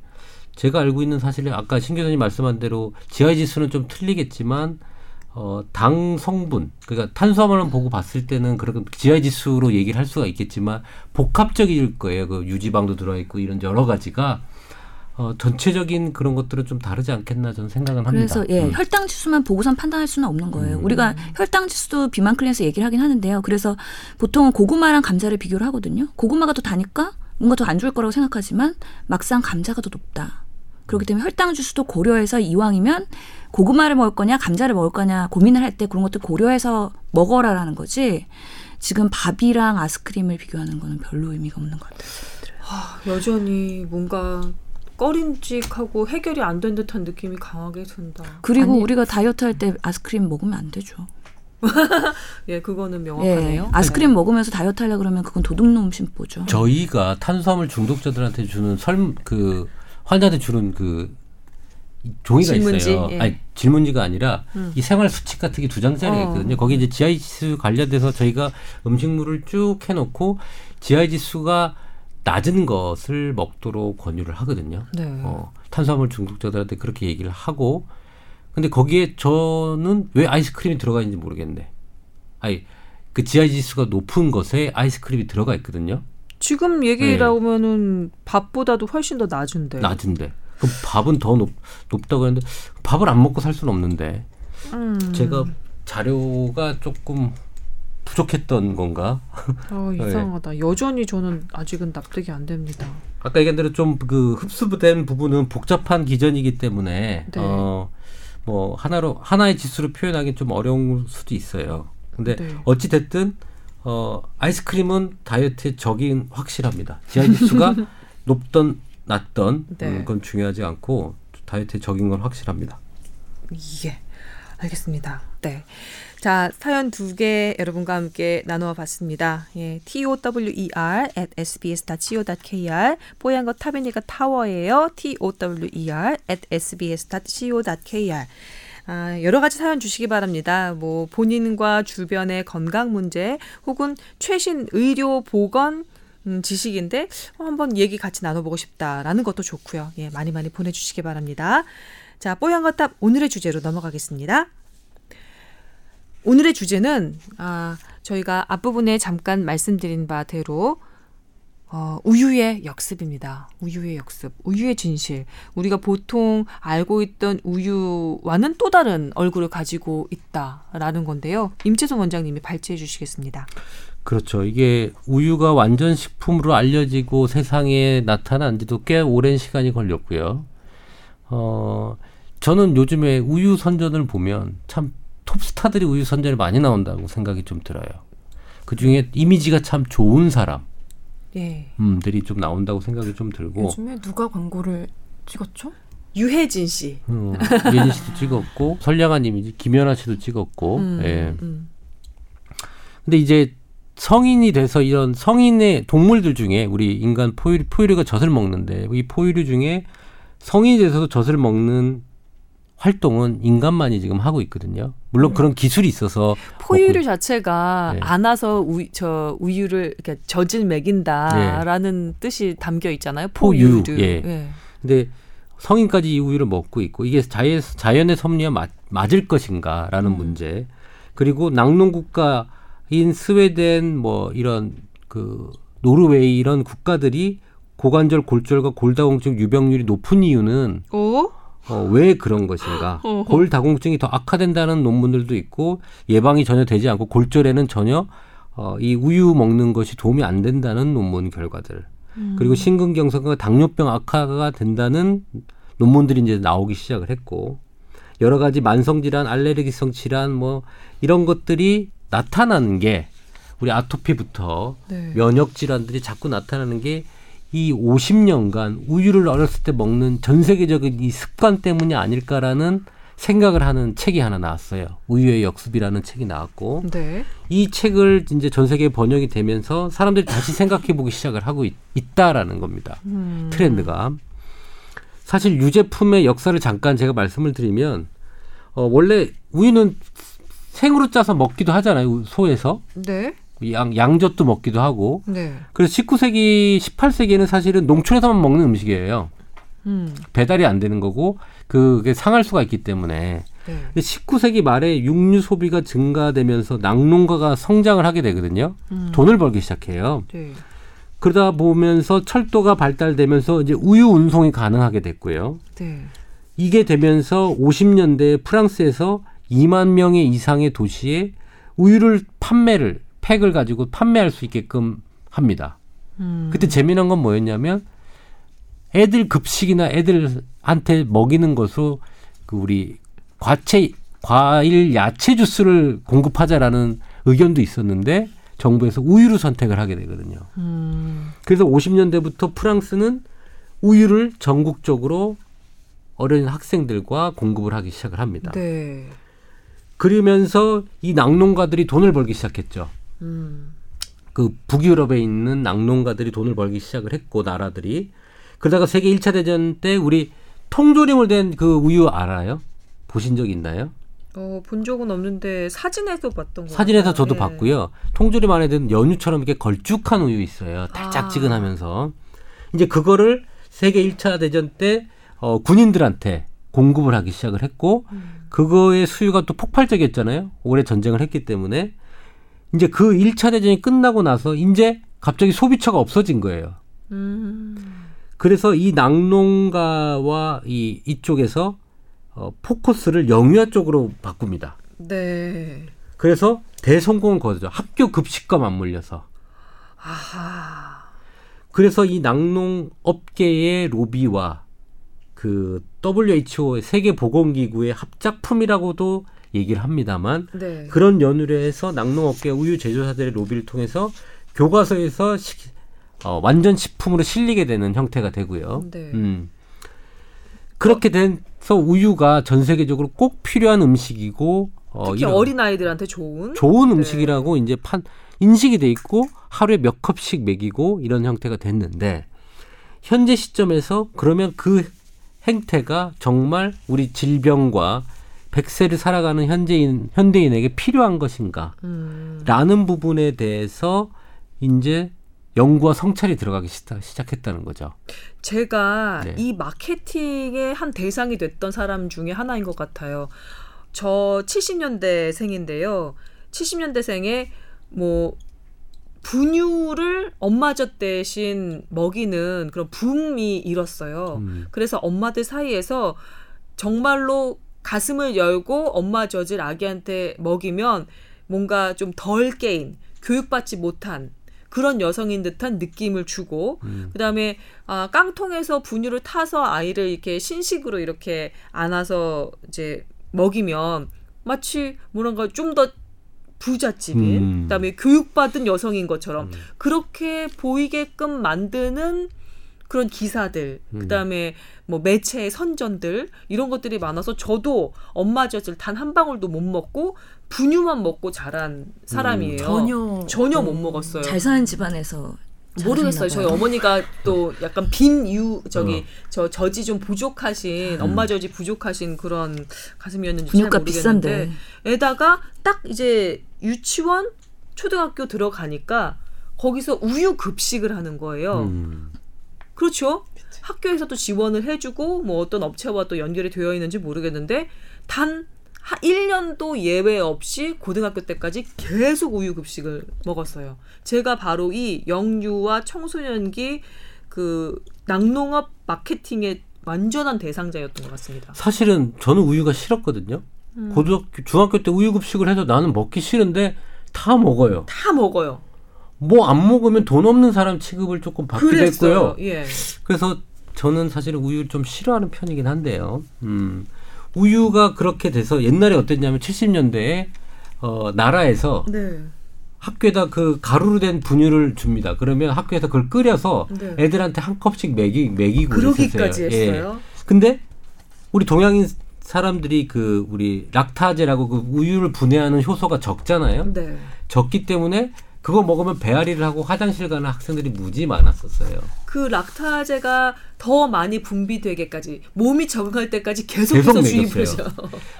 제가 알고 있는 사실은 아까 신 교수님 말씀한 대로 GI 지수는 좀 틀리겠지만 어, 당 성분 그러니까 탄수화물만 보고 봤을 때는 그런 GI 지수로 얘기를 할 수가 있겠지만 복합적일 거예요. 그 유지방도 들어 있고 이런 여러 가지가 어, 전체적인 그런 것들은 좀 다르지 않겠나 저는 생각은 합니다. 그래서 예, 음. 혈당 지수만 보고선 판단할 수는 없는 거예요. 음. 우리가 혈당 지수도 비만 클래스 얘기를 하긴 하는데요. 그래서 보통은 고구마랑 감자를 비교를 하거든요. 고구마가 더 다니까 뭔가 더 안 좋을 거라고 생각하지만 막상 감자가 더 높다. 그렇기 때문에 혈당 지수도 고려해서 이왕이면 고구마를 먹을 거냐 감자를 먹을 거냐 고민을 할 때 그런 것들 고려해서 먹어라라는 거지. 지금 밥이랑 아이스크림을 비교하는 거는 별로 의미가 없는 것 같아요. 여전히 뭔가 꺼림직하고 해결이 안 된 듯한 느낌이 강하게 든다. 그리고 아니- 우리가 다이어트 할 때 아이스크림 먹으면 안 되죠. 예, 그거는 예, 명확하네요. 아이스크림 먹으면서 다이어트 하려 그러면 그건 도둑놈 심보죠. 저희가 탄수화물 중독자들한테 주는 설 그 환자한테 주는 그 종이가 질문지, 있어요. 예. 아니 질문지가 아니라 음. 이 생활 수칙 같은 게 두 장짜리가 어. 있거든요. 거기 이제 GI 지수 관련돼서 저희가 음식물을 쭉 해놓고 GI 지수가 낮은 것을 먹도록 권유를 하거든요. 네. 어, 탄수화물 중독자들한테 그렇게 얘기를 하고 근데 거기에 저는 왜 아이스크림이 들어가 있는지 모르겠네. 아니 그 GI 지수가 높은 것에 아이스크림이 들어가 있거든요. 지금 얘기라면은 밥보다도 훨씬 더 낮은데. 낮은데. 그럼 밥은 더 높, 높다고 했는데 밥을 안 먹고 살 수는 없는데 음. 제가 자료가 조금 부족했던 건가? 아, 이상하다. 여전히 저는 아직은 납득이 안 됩니다. 아까 얘기한 대로 좀 그 흡수된 부분은 복잡한 기전이기 때문에 네. 어 뭐 하나로 하나의 지수로 표현하기 좀 어려울 수도 있어요. 근데 네. 어찌 됐든 어 아이스크림은 다이어트에 적인 확실합니다. GI 지수가 높던 낮던 네. 음, 그건 중요하지 않고 다이어트에 적인 건 확실합니다. 예. 알겠습니다. 네. 자, 사연 두 개 여러분과 함께 나누어 봤습니다. 예, tower at sbs.co.kr 뽀얀 거 타베니가 타워예요. tower at sbs.co.kr 아, 여러 가지 사연 주시기 바랍니다. 뭐 본인과 주변의 건강 문제 혹은 최신 의료 보건 음, 지식인데 어, 한번 얘기 같이 나눠보고 싶다라는 것도 좋고요. 예, 많이 많이 보내주시기 바랍니다. 자, 뽀얀 거탑 오늘의 주제로 넘어가겠습니다. 오늘의 주제는 아, 저희가 앞부분에 잠깐 말씀드린 바대로 어, 우유의 역습입니다. 우유의 역습, 우유의 진실. 우리가 보통 알고 있던 우유와는 또 다른 얼굴을 가지고 있다라는 건데요. 임채선 원장님이 발제해 주시겠습니다. 그렇죠. 이게 우유가 완전 식품으로 알려지고 세상에 나타난 지도 꽤 오랜 시간이 걸렸고요. 어, 저는 요즘에 우유 선전을 보면 참 톱스타들이 우유 선전에 많이 나온다고 생각이 좀 들어요. 그 중에 이미지가 참 좋은 사람, 예. 음들이 좀 나온다고 생각이 좀 들고 요즘에 누가 광고를 찍었죠? 유혜진 씨. 음, 예진 씨도 찍었고 선량한 이미지 김연아 씨도 찍었고 음, 예. 음. 근데 이제 성인이 돼서 이런 성인의 동물들 중에 우리 인간 포유류, 포유류가 젖을 먹는데 이 포유류 중에 성인이 돼서도 젖을 먹는 활동은 인간만이 지금 하고 있거든요. 물론 그런 기술이 있어서 포유류 자체가 네. 안아서 우, 저 우유를 이렇게 젖을 먹인다라는 뜻이 담겨 있잖아요. 포유, 포유류. 예. 근데 성인까지 이 우유를 먹고 있고 이게 자연, 자연의 섭리와 맞, 맞을 것인가라는 음. 문제 그리고 낙농 국가인 스웨덴 뭐 이런 그 노르웨이 이런 국가들이 고관절 골절과 골다공증 유병률이 높은 이유는 오? 어, 왜 그런 것인가? 어허. 골다공증이 더 악화된다는 논문들도 있고 예방이 전혀 되지 않고 골절에는 전혀 어, 이 우유 먹는 것이 도움이 안 된다는 논문 결과들. 그리고 심근경색과 당뇨병 악화가 된다는 논문들이 이제 나오기 시작을 했고 여러 가지 만성 질환, 알레르기성 질환 뭐 이런 것들이 나타나는 게 우리 아토피부터 네. 면역 질환들이 자꾸 나타나는 게 이 50년간 우유를 어렸을 때 먹는 전 세계적인 이 습관 때문이 아닐까라는 생각을 하는 책이 하나 나왔어요. 우유의 역습이라는 책이 나왔고 네. 이 책을 이제 전 세계에 번역이 되면서 사람들이 다시 생각해 보기 시작을 하고 있, 있다라는 겁니다. 음. 트렌드가. 사실 유제품의 역사를 잠깐 제가 말씀을 드리면 어, 원래 우유는 생으로 짜서 먹기도 하잖아요. 소에서 네. 양, 양젓도 먹기도 하고 네. 그래서 19세기, 18세기에는 사실은 농촌에서만 먹는 음식이에요. 음. 배달이 안 되는 거고 그게 상할 수가 있기 때문에. 네. 근데 19세기 말에 육류 소비가 증가되면서 낙농가가 성장을 하게 되거든요. 음. 돈을 벌기 시작해요. 네. 그러다 보면서 철도가 발달되면서 이제 우유 운송이 가능하게 됐고요. 네. 이게 되면서 50년대에 프랑스에서 2만 명의 이상의 도시에 우유를 판매를 팩을 가지고 판매할 수 있게끔 합니다. 음. 그때 재미난 건 뭐였냐면 애들 급식이나 애들한테 먹이는 것으로 그 우리 과채 과일 야채 주스를 공급하자라는 의견도 있었는데 정부에서 우유를 선택을 하게 되거든요. 음. 그래서 50년대부터 프랑스는 우유를 전국적으로 어린 학생들과 공급을 하기 시작을 합니다. 네. 그러면서 이 낙농가들이 돈을 벌기 시작했죠. 음. 그 북유럽에 있는 낙농가들이 돈을 벌기 시작을 했고 나라들이 그러다가 세계 1차 대전 때 우리 통조림을 된 그 우유 알아요? 보신 적 있나요? 어, 본 적은 없는데 사진에서 봤던 거. 사진에서 저도 네. 봤고요. 통조림 안에 든 연유처럼 이렇게 걸쭉한 우유 있어요. 달짝지근하면서 이제 그거를 세계 1차 대전 때 어, 군인들한테 공급을 하기 시작을 했고 그거의 수요가 또 폭발적이었잖아요. 오래 전쟁을 했기 때문에 이제 그 1차 대전이 끝나고 나서 이제 갑자기 소비처가 없어진 거예요. 음. 그래서 이 낙농가와 이 이쪽에서 어, 포커스를 영유아 쪽으로 바꿉니다. 네. 그래서 대성공을 거두죠. 학교 급식과 맞물려서. 아하. 그래서 이 낙농 업계의 로비와 그 WHO의 세계 보건기구의 합작품이라고도 얘기를 합니다만 네. 그런 연유로 해서 낙농 업계 우유 제조사들의 로비를 통해서 교과서에서 시- 어, 완전 식품으로 실리게 되는 형태가 되고요. 네. 음. 그렇게 돼서 우유가 전 세계적으로 꼭 필요한 음식이고 어, 특히 어린 아이들한테 좋은. 좋은 네. 음식이라고 이제 판 인식이 돼 있고 하루에 몇 컵씩 먹이고 이런 형태가 됐는데 현재 시점에서 그러면 그 행태가 정말 우리 질병과 백세를 살아가는 현재인 현대인에게 필요한 것인가? 음. 라는 부분에 대해서 이제 연구와 성찰이 들어가기 시작, 시작했다는 거죠. 제가 네. 이 마케팅의 한 대상이 됐던 사람 중에 하나인 것 같아요. 저 70년대 생인데요. 70년대 생에 뭐 분유를 엄마젖 대신 먹이는 그런 붐이 일었어요. 음. 그래서 엄마들 사이에서 정말로 가슴을 열고 엄마 젖을 아기한테 먹이면 뭔가 좀 덜 깨인 교육받지 못한 그런 여성인 듯한 느낌을 주고 음. 그다음에 아, 깡통에서 분유를 타서 아이를 이렇게 신식으로 이렇게 안아서 이제 먹이면 마치 뭐랄까 좀 더 부잣집인 음. 그다음에 교육받은 여성인 것처럼 음. 그렇게 보이게끔 만드는 그런 기사들 음. 그다음에 뭐 매체의 선전들 이런 것들이 많아서 저도 엄마 젖을 단 한 방울도 못 먹고 분유만 먹고 자란 사람이에요. 전혀 전혀 못 먹었어요. 잘 사는 집안에서 모르겠어요. 저희. 어머니가 또 약간 빈 유 저기 어. 저 젖이 좀 부족하신 엄마 젖이 부족하신 그런 가슴이었는지 분유가 잘 모르겠는데 비싼데. 에다가 딱 이제 유치원 초등학교 들어가니까 거기서 우유 급식을 하는 거예요. 음. 그렇죠. 학교에서 또 지원을 해주고 뭐 어떤 업체와 또 연결이 되어 있는지 모르겠는데 단 하- 1년도 예외 없이 고등학교 때까지 계속 우유 급식을 먹었어요. 제가 바로 이 영유아 청소년기 그 낙농업 마케팅의 완전한 대상자였던 것 같습니다. 사실은 저는 우유가 싫었거든요. 음. 고등학교, 중학교 때 우유 급식을 해도 나는 먹기 싫은데 다 먹어요. 다 먹어요. 뭐 안 먹으면 돈 없는 사람 취급을 조금 받기도 그랬어요. 했고요. 예. 그래서 저는 사실은 우유를 좀 싫어하는 편이긴 한데요. 음, 우유가 그렇게 돼서 옛날에 어땠냐면 70년대에 어, 나라에서 네. 학교에다 그 가루로 된 분유를 줍니다. 그러면 학교에서 그걸 끓여서 네. 애들한테 한 컵씩 먹이 먹이고 그러기까지 그랬었어요. 예. 했어요. 근데 우리 동양인 사람들이 그 우리 락타제라고 그 우유를 분해하는 효소가 적잖아요. 네. 적기 때문에 그거 먹으면 배앓이를 하고 화장실 가는 학생들이 무지 많았었어요. 그 락타제가 더 많이 분비되게까지 몸이 적응할 때까지 계속 계속해서. 주입해서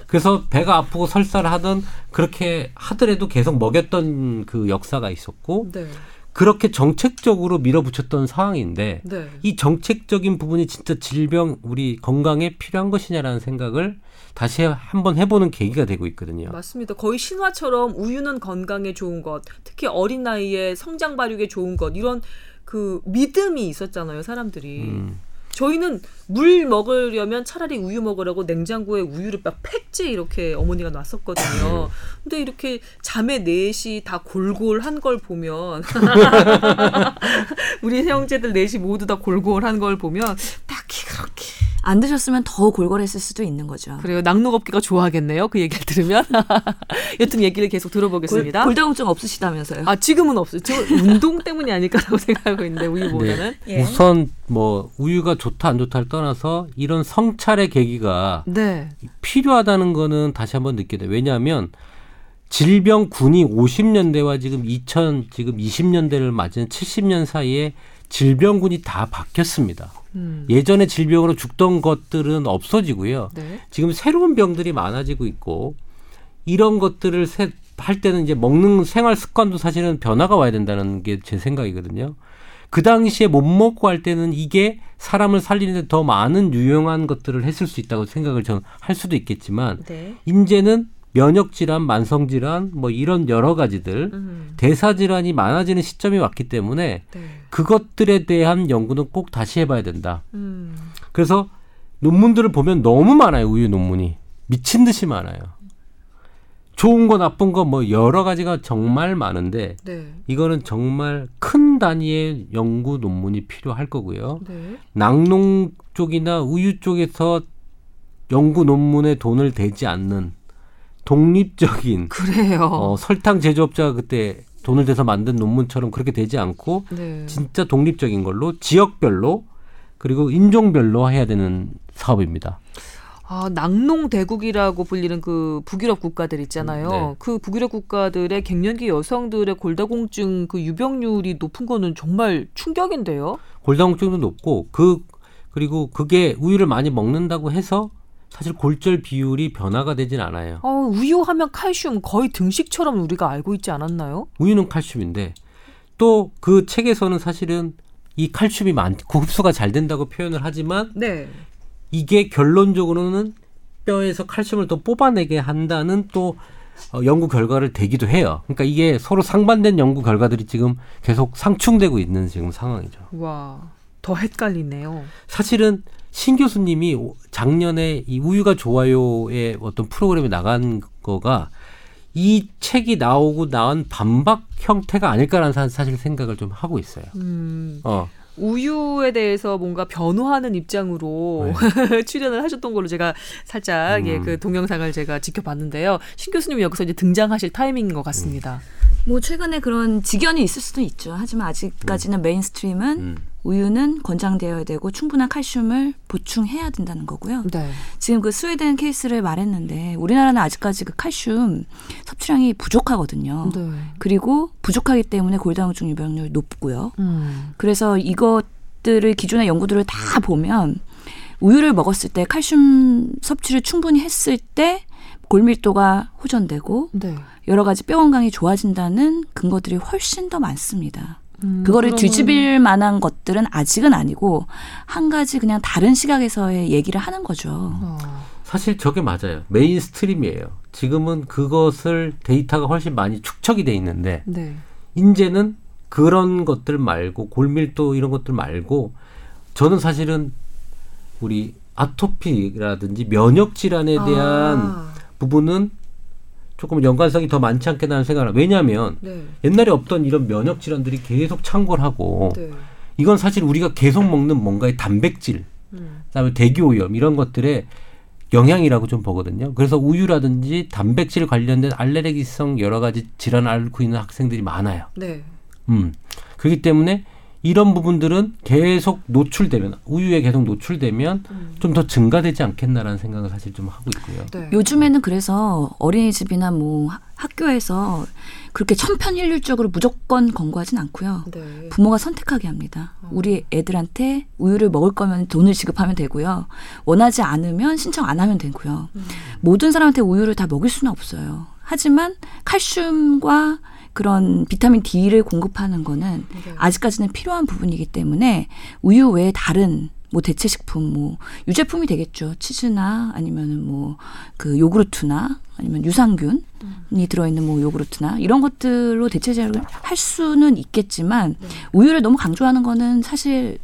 그래서 배가 아프고 설사를 하던 그렇게 하더라도 계속 먹였던 그 역사가 있었고 네. 그렇게 정책적으로 밀어붙였던 상황인데 네. 이 정책적인 부분이 진짜 질병 우리 건강에 필요한 것이냐라는 생각을 다시 한번 해보는 계기가 되고 있거든요. 맞습니다. 거의 신화처럼 우유는 건강에 좋은 것, 특히 어린 나이에 성장 발육에 좋은 것 이런 그 믿음이 있었잖아요, 사람들이. 음. 저희는 물 먹으려면 차라리 우유 먹으라고 냉장고에 우유를 막 팩지 이렇게 어머니가 놨었거든요. 근데 이렇게 자매 넷이 다 골골한 걸 보면 우리 형제들 넷이 모두 다 골골한 걸 보면 딱히 그렇게 안 드셨으면 더 골골했을 수도 있는 거죠. 그래요. 낙농업계가 좋아하겠네요. 그 얘기를 들으면. 여튼 얘기를 계속 들어보겠습니다. 골, 골다공증 없으시다면서요? 아 지금은 없어요. 저 운동 때문이 아닐까라고 생각하고 있는데 우유보다는. 예. 우선 뭐 우유가 좋다 안 좋다를 떠나서 이런 성찰의 계기가 네. 필요하다는 거는 다시 한번 느끼게 돼요. 왜냐하면 질병 군이 50년대와 지금 2000 지금 20년대를 맞은 70년 사이에 질병군이 다 바뀌었습니다. 음. 예전에 질병으로 죽던 것들은 없어지고요. 네. 지금 새로운 병들이 많아지고 있고 이런 것들을 세- 할 때는 이제 먹는 생활 습관도 사실은 변화가 와야 된다는 게 제 생각이거든요. 그 당시에 못 먹고 할 때는 이게 사람을 살리는데 더 많은 유용한 것들을 했을 수 있다고 생각을 저는 할 수도 있겠지만 네. 이제는 면역 질환, 만성 질환 뭐 이런 여러 가지들 음. 대사 질환이 많아지는 시점이 왔기 때문에 네. 그것들에 대한 연구는 꼭 다시 해봐야 된다. 음. 그래서 논문들을 보면 너무 많아요. 우유 논문이 미친 듯이 많아요. 좋은 거 나쁜 거 뭐 여러 가지가 정말 많은데 네. 이거는 정말 큰 단위의 연구 논문이 필요할 거고요. 네. 낙농 쪽이나 우유 쪽에서 연구 논문에 돈을 대지 않는 독립적인 그래요. 어, 설탕 제조업자가 그때 돈을 대서 만든 논문처럼 그렇게 되지 않고 네. 진짜 독립적인 걸로 지역별로 그리고 인종별로 해야 되는 사업입니다. 아, 낙농 대국이라고 불리는 그 북유럽 국가들 있잖아요. 네. 그 북유럽 국가들의 갱년기 여성들의 골다공증 그 유병률이 높은 거는 정말 충격인데요. 골다공증도 높고 그 그리고 그게 우유를 많이 먹는다고 해서 사실 골절 비율이 변화가 되진 않아요. 어, 우유 하면 칼슘 거의 등식처럼 우리가 알고 있지 않았나요? 우유는 칼슘인데 또 그 책에서는 사실은 이 칼슘이 많고 흡수가 잘 된다고 표현을 하지만 네. 이게 결론적으로는 뼈에서 칼슘을 더 뽑아내게 한다는 또 어, 연구 결과를 대기도 해요. 그러니까 이게 서로 상반된 연구 결과들이 지금 계속 상충되고 있는 지금 상황이죠. 와, 더 헷갈리네요. 사실은 신 교수님이 오- 작년에 이 우유가 좋아요의 어떤 프로그램에 나간 거가 이 책이 나오고 나온 반박 형태가 아닐까라는 사- 사실 생각을 좀 하고 있어요. 음, 어. 우유에 대해서 뭔가 변호하는 입장으로 출연을 하셨던 걸로 제가 살짝 예, 음. 그 동영상을 제가 지켜봤는데요. 신 교수님이 여기서 이제 등장하실 타이밍인 것 같습니다. 뭐 최근에 그런 지견이 있을 수도 있죠. 하지만 아직까지는 mainstream은 음. 우유는 권장되어야 되고 충분한 칼슘을 보충해야 된다는 거고요. 네. 지금 그 스웨덴 케이스를 말했는데 우리나라는 아직까지 그 칼슘 섭취량이 부족하거든요. 네. 그리고 부족하기 때문에 골다공증 유병률이 높고요. 음. 그래서 이것들을 기존의 연구들을 다 보면 우유를 먹었을 때 칼슘 섭취를 충분히 했을 때 골밀도가 호전되고 네. 여러 가지 뼈 건강이 좋아진다는 근거들이 훨씬 더 많습니다. 음, 그거를 그러면- 뒤집일 만한 것들은 아직은 아니고 한 가지 그냥 다른 시각에서의 얘기를 하는 거죠. 어. 사실 저게 맞아요. mainstream이에요. 지금은 그것을 데이터가 훨씬 많이 축적이 돼 있는데 네. 이제는 그런 것들 말고 골밀도 이런 것들 말고 저는 사실은 우리 아토피라든지 면역 질환에 대한 아, 부분은 조금 연관성이 더 많지 않겠다는 생각을 왜냐하면 네. 옛날에 없던 이런 면역 질환들이 계속 창궐하고 네. 이건 사실 우리가 계속 먹는 뭔가의 단백질 음. 그다음에 대기 오염 이런 것들의 영향이라고 좀 보거든요. 그래서 우유라든지 단백질 관련된 알레르기성 여러 가지 질환을 앓고 있는 학생들이 많아요. 네. 음. 그렇기 때문에 이런 부분들은 계속 노출되면 우유에 계속 노출되면 음. 좀더 증가되지 않겠나라는 생각을 사실 좀 하고 있고요. 네. 요즘에는 그래서 어린이집이나 뭐 하- 학교에서 그렇게 천편일률적으로 무조건 권고하진 않고요. 네. 부모가 선택하게 합니다. 우리 애들한테 우유를 먹을 거면 돈을 지급하면 되고요. 원하지 않으면 신청 안 하면 되고요. 모든 사람한테 우유를 다 먹일 수는 없어요. 하지만 칼슘과 그런 비타민 D를 공급하는 거는 네. 아직까지는 필요한 부분이기 때문에 우유 외에 다른 뭐 대체 식품 뭐 유제품이 되겠죠. 치즈나 아니면은 뭐 그 요구르트나 아니면 유산균이 들어 있는 뭐 요구르트나 이런 것들로 대체제를 할 수는 있겠지만 우유를 너무 강조하는 거는 사실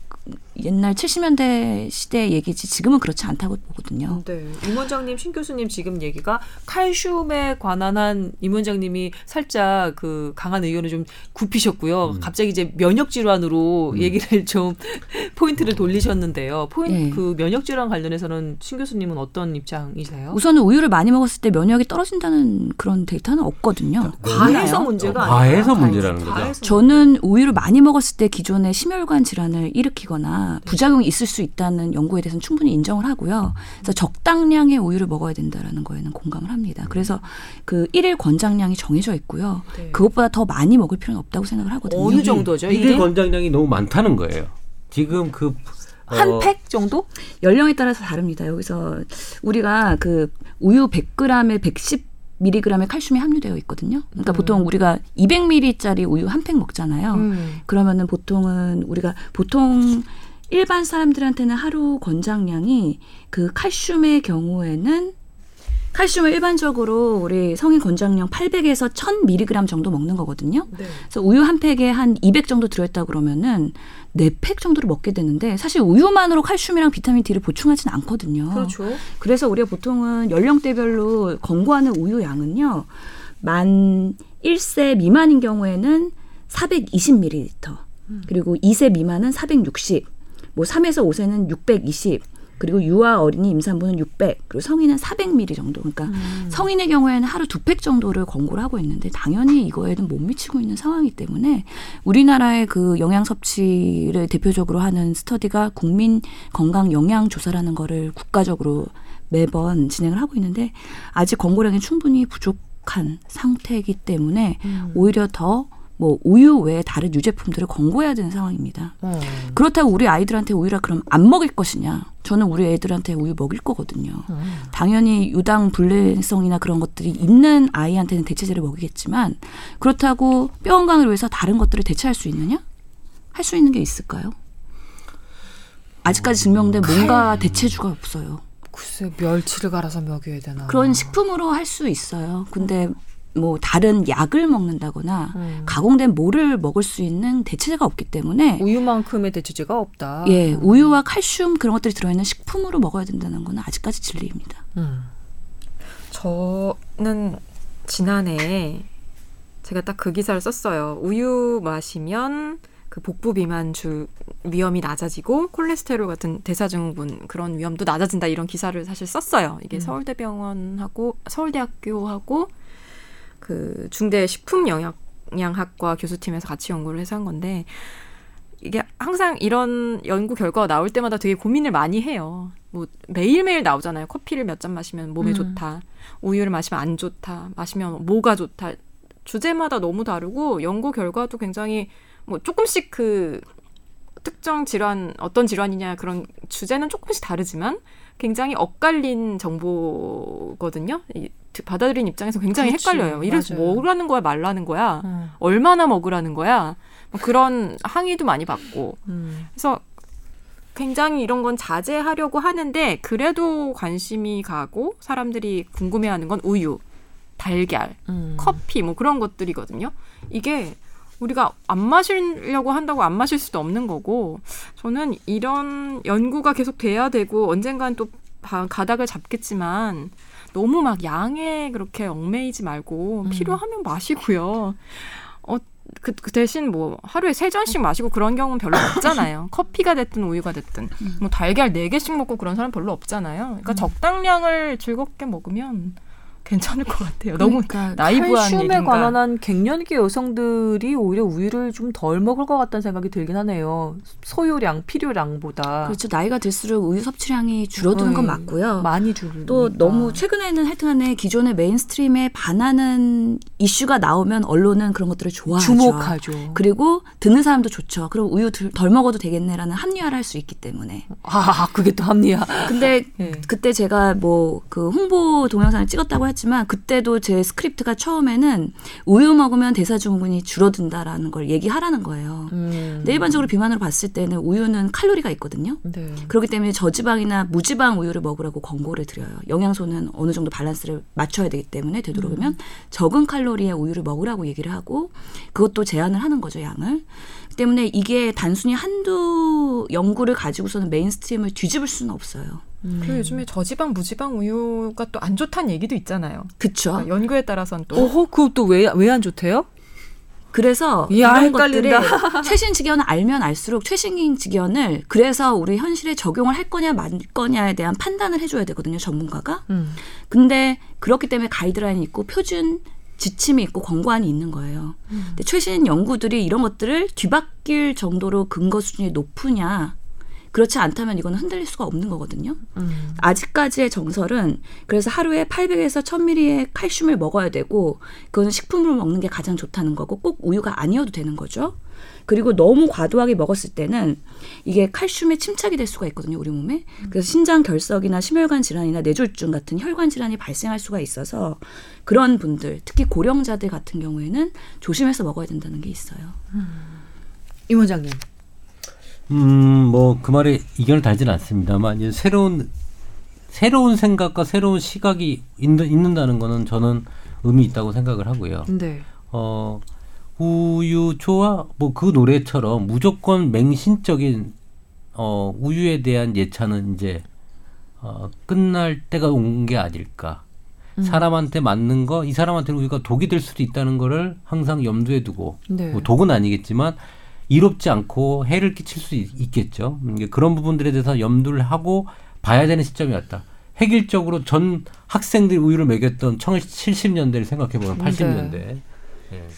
옛날 70년대 시대 얘기지 지금은 그렇지 않다고 보거든요. 네. 임 원장님, 신 교수님 지금 얘기가 칼슘에 관한 한 임 원장님이 살짝 그 강한 의견을 좀 굽히셨고요. 갑자기 이제 면역 질환으로 얘기를 좀 포인트를 돌리셨는데요. 포인트 네. 그 면역 질환 관련해서는 신 교수님은 어떤 입장이세요? 우선은 우유를 많이 먹었을 때 면역이 떨어진다는 그런 데이터는 없거든요. 과해서. 문제가 어, 과해서 아니라 문제라는 거죠. 저는 우유를 많이 먹었을 때 기존의 심혈관 질환을 일으키거나 부작용이 있을 수 있다는 연구에 대해서는 충분히 인정을 하고요. 그래서 적당량의 우유를 먹어야 된다라는 거에는 공감을 합니다. 그래서 그 일일 권장량이 정해져 있고요. 네. 그것보다 더 많이 먹을 필요는 없다고 생각을 하거든요. 어느 정도죠? 일일 권장량이 너무 많다는 거예요. 지금 그한 어, 팩 정도? 연령에 따라서 다릅니다. 여기서 우리가 그 우유 100g에 110 mg의 칼슘이 함유되어 있거든요. 그러니까 보통 우리가 200ml짜리 우유 한 팩 먹잖아요. 음. 그러면은 보통은 우리가 보통 일반 사람들한테는 하루 권장량이 그 칼슘의 경우에는 칼슘을 일반적으로 우리 성인 권장량 800에서 1000mg 정도 먹는 거거든요. 네. 그래서 우유 한 팩에 한 200 정도 들어있다 그러면은 4팩 정도를 먹게 되는데 사실 우유만으로 칼슘이랑 비타민 D를 보충하진 않거든요. 그렇죠. 그래서 우리가 보통은 연령대별로 권고하는 우유 양은요. 만 1세 미만인 경우에는 420ml. 그리고 2세 미만은 460. 뭐 3에서 5세는 620. 그리고 유아 어린이 임산부는 600. 그리고 성인은 400ml 정도. 그러니까 성인의 경우에는 하루 두 팩 정도를 권고를 하고 있는데 당연히 이거에는 못 미치고 있는 상황이기 때문에 우리나라의 그 영양 섭취를 대표적으로 하는 스터디가 국민 건강 영양 조사라는 거를 국가적으로 매번 진행을 하고 있는데 아직 권고량이 충분히 부족 한 상태이기 때문에 오히려 더 뭐 우유 외에 다른 유제품들을 권고해야 되는 상황입니다. 어. 그렇다고 우리 아이들한테 우유를 그럼 안 먹일 것이냐? 저는 우리 애들한테 우유 먹일 거거든요. 당연히 유당 불내성이나 그런 것들이 있는 아이한테는 대체제를 먹이겠지만 그렇다고 뼈 건강을 위해서 다른 것들을 대체할 수 있느냐? 할 수 있는 게 있을까요? 아직까지 증명된 뭔가 대체주가 없어요. 글쎄 멸치를 갈아서 먹여야 되나. 그런 식품으로 할 수 있어요. 근데 뭐 다른 약을 먹는다거나 음. 가공된 뭐를 먹을 수 있는 대체제가 없기 때문에 우유만큼의 대체제가 없다. 예 우유와 칼슘 그런 것들이 들어있는 식품으로 먹어야 된다는 건 아직까지 진리입니다. 음. 저는 지난해 제가 딱 그 기사를 썼어요. 우유 마시면 그 복부 비만 줄 위험이 낮아지고 콜레스테롤 같은 대사증후군 그런 위험도 낮아진다 이런 기사를 사실 썼어요. 이게 음. 서울대병원하고 서울대학교하고 그 중대 식품 영양학과 교수팀에서 같이 연구를 해서 한 건데 이게 항상 이런 연구 결과가 나올 때마다 되게 고민을 많이 해요. 뭐 매일매일 나오잖아요. 커피를 몇 잔 마시면 몸에 음. 좋다. 우유를 마시면 안 좋다. 마시면 뭐가 좋다. 주제마다 너무 다르고 연구 결과도 굉장히 뭐 조금씩 그 특정 질환 어떤 질환이냐 그런 주제는 조금씩 다르지만 굉장히 엇갈린 정보거든요. 이, 받아들인 입장에서 굉장히 그렇지. 헷갈려요. 이래서 맞아요. 먹으라는 거야 말라는 거야 음. 얼마나 먹으라는 거야 뭐 그런 항의도 많이 받고 음. 그래서 굉장히 이런 건 자제하려고 하는데 그래도 관심이 가고 사람들이 궁금해하는 건 우유, 달걀, 음. 커피 뭐 그런 것들이거든요. 이게 우리가 안 마시려고 한다고 안 마실 수도 없는 거고 저는 이런 연구가 계속 돼야 되고 언젠간 또 바- 가닥을 잡겠지만 너무 막 양에 그렇게 얽매이지 말고 음. 필요하면 마시고요. 어, 그, 그 대신 뭐 하루에 세 잔씩 마시고 그런 경우는 별로 없잖아요. 커피가 됐든 우유가 됐든 뭐 달걀 네 개씩 먹고 그런 사람 별로 없잖아요. 그러니까 음. 적당량을 즐겁게 먹으면 괜찮을 것 같아요. 너무 그러니까 나이브한 칼슘에 얘기인가. 관한 한 갱년기 여성들이 오히려 우유를 좀 덜 먹을 것 같다는 생각이 들긴 하네요. 소요량, 필요량보다 그렇죠. 나이가 들수록 우유 섭취량이 줄어드는 건 음, 맞고요. 많이 주니까. 또 너무 최근에는 하여튼 간에 기존의 mainstream에 반하는 이슈가 나오면 언론은 그런 것들을 좋아하죠. 주목하죠. 그리고 듣는 사람도 좋죠. 그럼 우유 덜, 덜 먹어도 되겠네라는 합리화를 할 수 있기 때문에. 아, 그게 또 합리화. 근데 예. 그때 제가 뭐 그 홍보 동영상을 찍었다고 했 지만 그때도 제 스크립트가 처음에는 우유 먹으면 대사증후군이 줄어든다라는 걸 얘기하라는 거예요. 음. 근데 일반적으로 비만으로 봤을 때는 우유는 칼로리가 있거든요. 네. 그렇기 때문에 저지방이나 무지방 우유를 먹으라고 권고를 드려요. 영양소는 어느 정도 밸런스를 맞춰야 되기 때문에 되도록이면 적은 칼로리의 우유를 먹으라고 얘기를 하고 그것도 제한을 하는 거죠, 양을. 때문에 이게 단순히 한두 연구를 가지고서는 mainstream을 뒤집을 수는 없어요. 그리고 요즘에 저지방 무지방 우유가 또 안 좋다는 얘기도 있잖아요. 그쵸? 그러니까 연구에 따라서는 또 어허, 그것도 왜, 왜 안 좋대요? 그래서 이야, 이런 것들을 헷갈린다. 최신 직연을 알면 알수록 최신 직연을 그래서 우리 현실에 적용을 할 거냐 말 거냐에 대한 판단을 해줘야 되거든요 전문가가. 음. 근데 그렇기 때문에 가이드라인이 있고 표준 지침이 있고 권고안이 있는 거예요. 근데 최신 연구들이 이런 것들을 뒤바뀔 정도로 근거 수준이 높으냐 그렇지 않다면 이거는 흔들릴 수가 없는 거거든요. 음. 아직까지의 정설은 그래서 하루에 800에서 1000ml의 칼슘을 먹어야 되고 그거는 식품으로 먹는 게 가장 좋다는 거고 꼭 우유가 아니어도 되는 거죠. 그리고 너무 과도하게 먹었을 때는 이게 칼슘에 침착이 될 수가 있거든요, 우리 몸에. 그래서 신장 결석이나 심혈관 질환이나 뇌졸중 같은 혈관 질환이 발생할 수가 있어서 그런 분들, 특히 고령자들 같은 경우에는 조심해서 먹어야 된다는 게 있어요. 임 원장님. 음, 뭐 그 말에 이견을 달지는 않습니다만 이제 새로운 새로운 생각과 새로운 시각이 있는, 있는다는 거는 저는 의미 있다고 생각을 하고요. 네. 어, 우유 좋아 뭐그 노래처럼 무조건 맹신적인 어, 우유에 대한 예찬은 이제 어, 끝날 때가 온 게 아닐까. 사람한테 맞는 거, 이 사람한테는 우유가 독이 될 수도 있다는 거를 항상 염두에 두고 네. 뭐 독은 아니겠지만 이롭지 않고 해를 끼칠 수 있, 있겠죠. 음, 그런 부분들에 대해서 염두를 하고 봐야 되는 시점이 왔다. 획일적으로 전 학생들이 우유를 먹였던 1970년대를 생각해보면 80년대.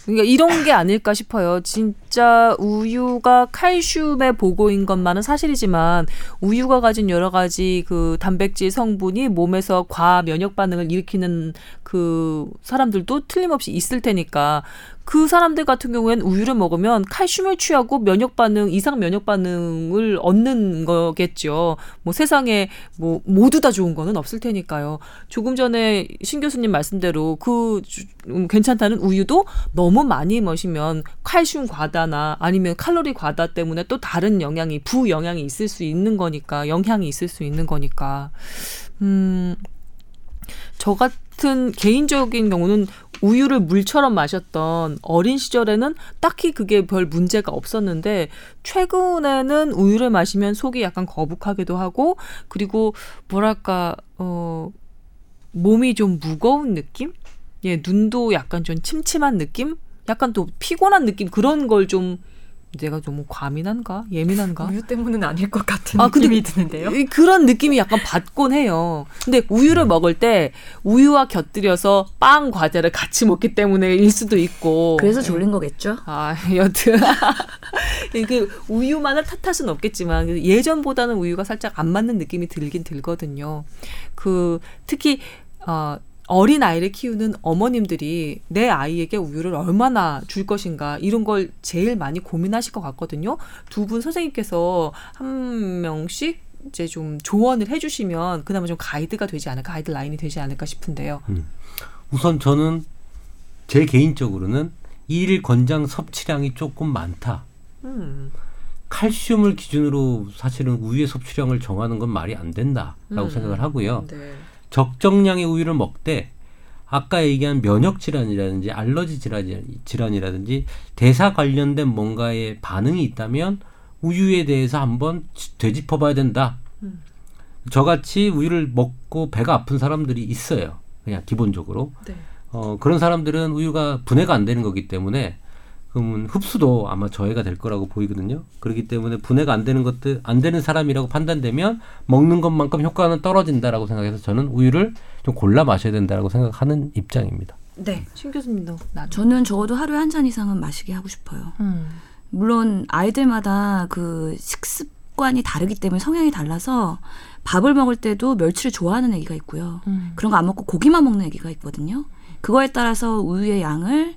그러니까 이런 게 아닐까 싶어요. 진짜 우유가 칼슘의 보고인 것만은 사실이지만 우유가 가진 여러 가지 그 단백질 성분이 몸에서 과 면역 반응을 일으키는 그 사람들도 틀림없이 있을 테니까 그 사람들 같은 경우에는 우유를 먹으면 칼슘을 취하고 면역 반응 이상 면역 반응을 얻는 거겠죠. 뭐 세상에 뭐 모두 다 좋은 거는 없을 테니까요. 조금 전에 신 교수님 말씀대로 그 주- 음, 괜찮다는 우유도 너무 많이 마시면 칼슘 과다나 아니면 칼로리 과다 때문에 또 다른 영향이 부영향이 있을 수 있는 거니까 영향이 있을 수 있는 거니까 음, 저 같은 개인적인 경우는 우유를 물처럼 마셨던 어린 시절에는 딱히 그게 별 문제가 없었는데 최근에는 우유를 마시면 속이 약간 거북하기도 하고 그리고 뭐랄까 어 몸이 좀 무거운 느낌? 예, 눈도 약간 좀 침침한 느낌? 약간 또 피곤한 느낌 그런 걸좀 내가 너무 과민한가 예민한가 우유 때문은 아닐 것 같은 아, 느낌이 드는데요. 이- 그런 느낌이 약간 받곤 해요. 근데 우유를 먹을 때 우유와 곁들여서 빵 과자를 같이 먹기 때문에일 수도 있고. 그래서 졸린 거겠죠? 아, 여튼. 그 우유만을 탓할 수는 없겠지만 예전보다는 우유가 살짝 안 맞는 느낌이 들긴 들거든요. 그 특히 어 어린 아이를 키우는 어머님들이 내 아이에게 우유를 얼마나 줄 것인가 이런 걸 제일 많이 고민하실 것 같거든요. 두 분 선생님께서 한 명씩 이제 좀 조언을 해주시면 그나마 좀 가이드가 되지 않을까, 가이드라인이 되지 않을까 싶은데요. 우선 저는 제 개인적으로는 일일 권장 섭취량이 조금 많다. 음, 칼슘을 기준으로 사실은 우유의 섭취량을 정하는 건 말이 안 된다라고 음. 생각을 하고요. 네. 적정량의 우유를 먹되 아까 얘기한 면역 질환이라든지 알러지 질환이- 질환이라든지 대사 관련된 뭔가의 반응이 있다면 우유에 대해서 한번 지- 되짚어 봐야 된다. 음. 저같이 우유를 먹고 배가 아픈 사람들이 있어요. 그냥 기본적으로. 네. 어, 그런 사람들은 우유가 분해가 안 되는 거기 때문에 그러면 흡수도 아마 저해가 될 거라고 보이거든요. 그렇기 때문에 분해가 안 되는 것들 안 되는 사람이라고 판단되면 먹는 것만큼 효과는 떨어진다라고 생각해서 저는 우유를 좀 골라 마셔야 된다라고 생각하는 입장입니다. 네. 신 교수님도 나. 저는 적어도 하루에 한 잔 이상은 마시게 하고 싶어요. 음. 물론 아이들마다 그 식습관이 다르기 때문에 성향이 달라서 밥을 먹을 때도 멸치를 좋아하는 애기가 있고요. 음. 그런 거 안 먹고 고기만 먹는 애기가 있거든요. 그거에 따라서 우유의 양을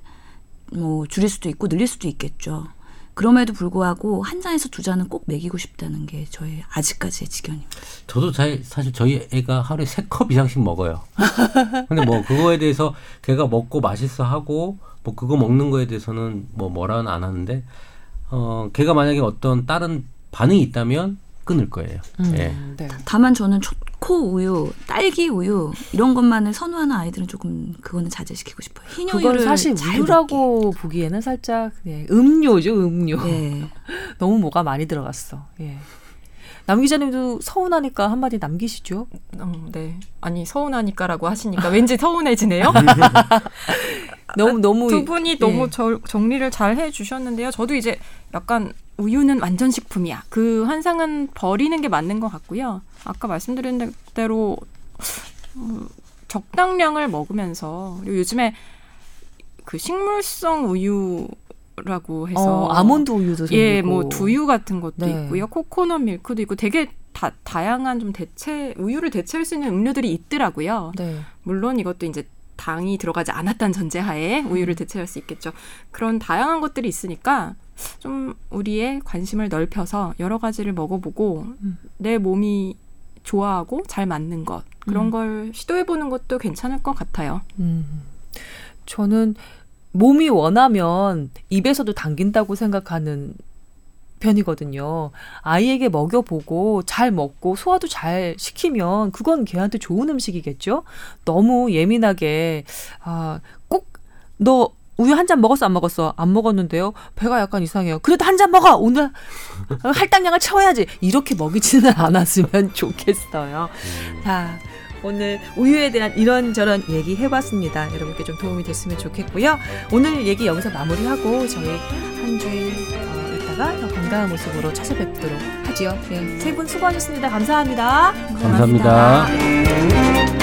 뭐 줄일 수도 있고 늘릴 수도 있겠죠. 그럼에도 불구하고 한 잔에서 두 잔은 꼭 먹이고 싶다는 게 저의 아직까지의 지견입니다. 저도 자, 사실 저희 애가 하루에 세 컵 이상씩 먹어요. 근데 뭐 그거에 대해서 걔가 먹고 맛있어 하고 뭐 그거 먹는 거에 대해서는 뭐 뭐라는 안 하는데 어 걔가 만약에 어떤 다른 반응이 있다면 끊을 거예요. 음. 예. 네. 다만 저는 초코 우유, 딸기 우유 이런 것만을 선호하는 아이들은 조금 그거는 자제시키고 싶어요. 흰 그건 우유를 사실 잘 우유라고 보기에는 살짝 네, 음료죠, 음료. 예. 너무 뭐가 많이 들어갔어. 예. 남 기자님도 서운하니까 한마디 남기시죠. 음, 네. 아니 서운하니까라고 하시니까 왠지 서운해지네요. 너무 너무 두 분이 너무 예. 절- 정리를 잘 해주셨는데요. 저도 이제 약간 우유는 완전 식품이야. 그 환상은 버리는 게 맞는 것 같고요. 아까 말씀드린 대로 음, 적당량을 먹으면서 그리고 요즘에 그 식물성 우유 라고 해서 어, 아몬드 우유도 생기고 예, 뭐 두유 같은 것도 네. 있고요. 코코넛 밀크도 있고 되게 다, 다양한 좀 대체 우유를 대체할 수 있는 음료들이 있더라고요. 네. 물론 이것도 이제 당이 들어가지 않았다는 전제하에 우유를 대체할 수 있겠죠. 그런 다양한 것들이 있으니까 좀 우리의 관심을 넓혀서 여러 가지를 먹어보고 음. 내 몸이 좋아하고 잘 맞는 것 그런 음. 걸 시도해보는 것도 괜찮을 것 같아요. 음. 저는 몸이 원하면 입에서도 당긴다고 생각하는 편이거든요. 아이에게 먹여보고 잘 먹고 소화도 잘 시키면 그건 걔한테 좋은 음식이겠죠? 너무 예민하게, 아, 꼭 너 우유 한 잔 먹었어, 안 먹었어? 안 먹었는데요? 배가 약간 이상해요. 그래도 한 잔 먹어! 오늘 할당량을 채워야지! 이렇게 먹이지는 않았으면 좋겠어요. 자, 오늘 우유에 대한 이런저런 얘기 해봤습니다. 여러분께 좀 도움이 됐으면 좋겠고요. 오늘 얘기 여기서 마무리하고 저희 한 주일 어, 있다가 더 건강한 모습으로 찾아뵙도록 하지요. 네. 세분 수고하셨습니다. 감사합니다. 감사합니다. 감사합니다.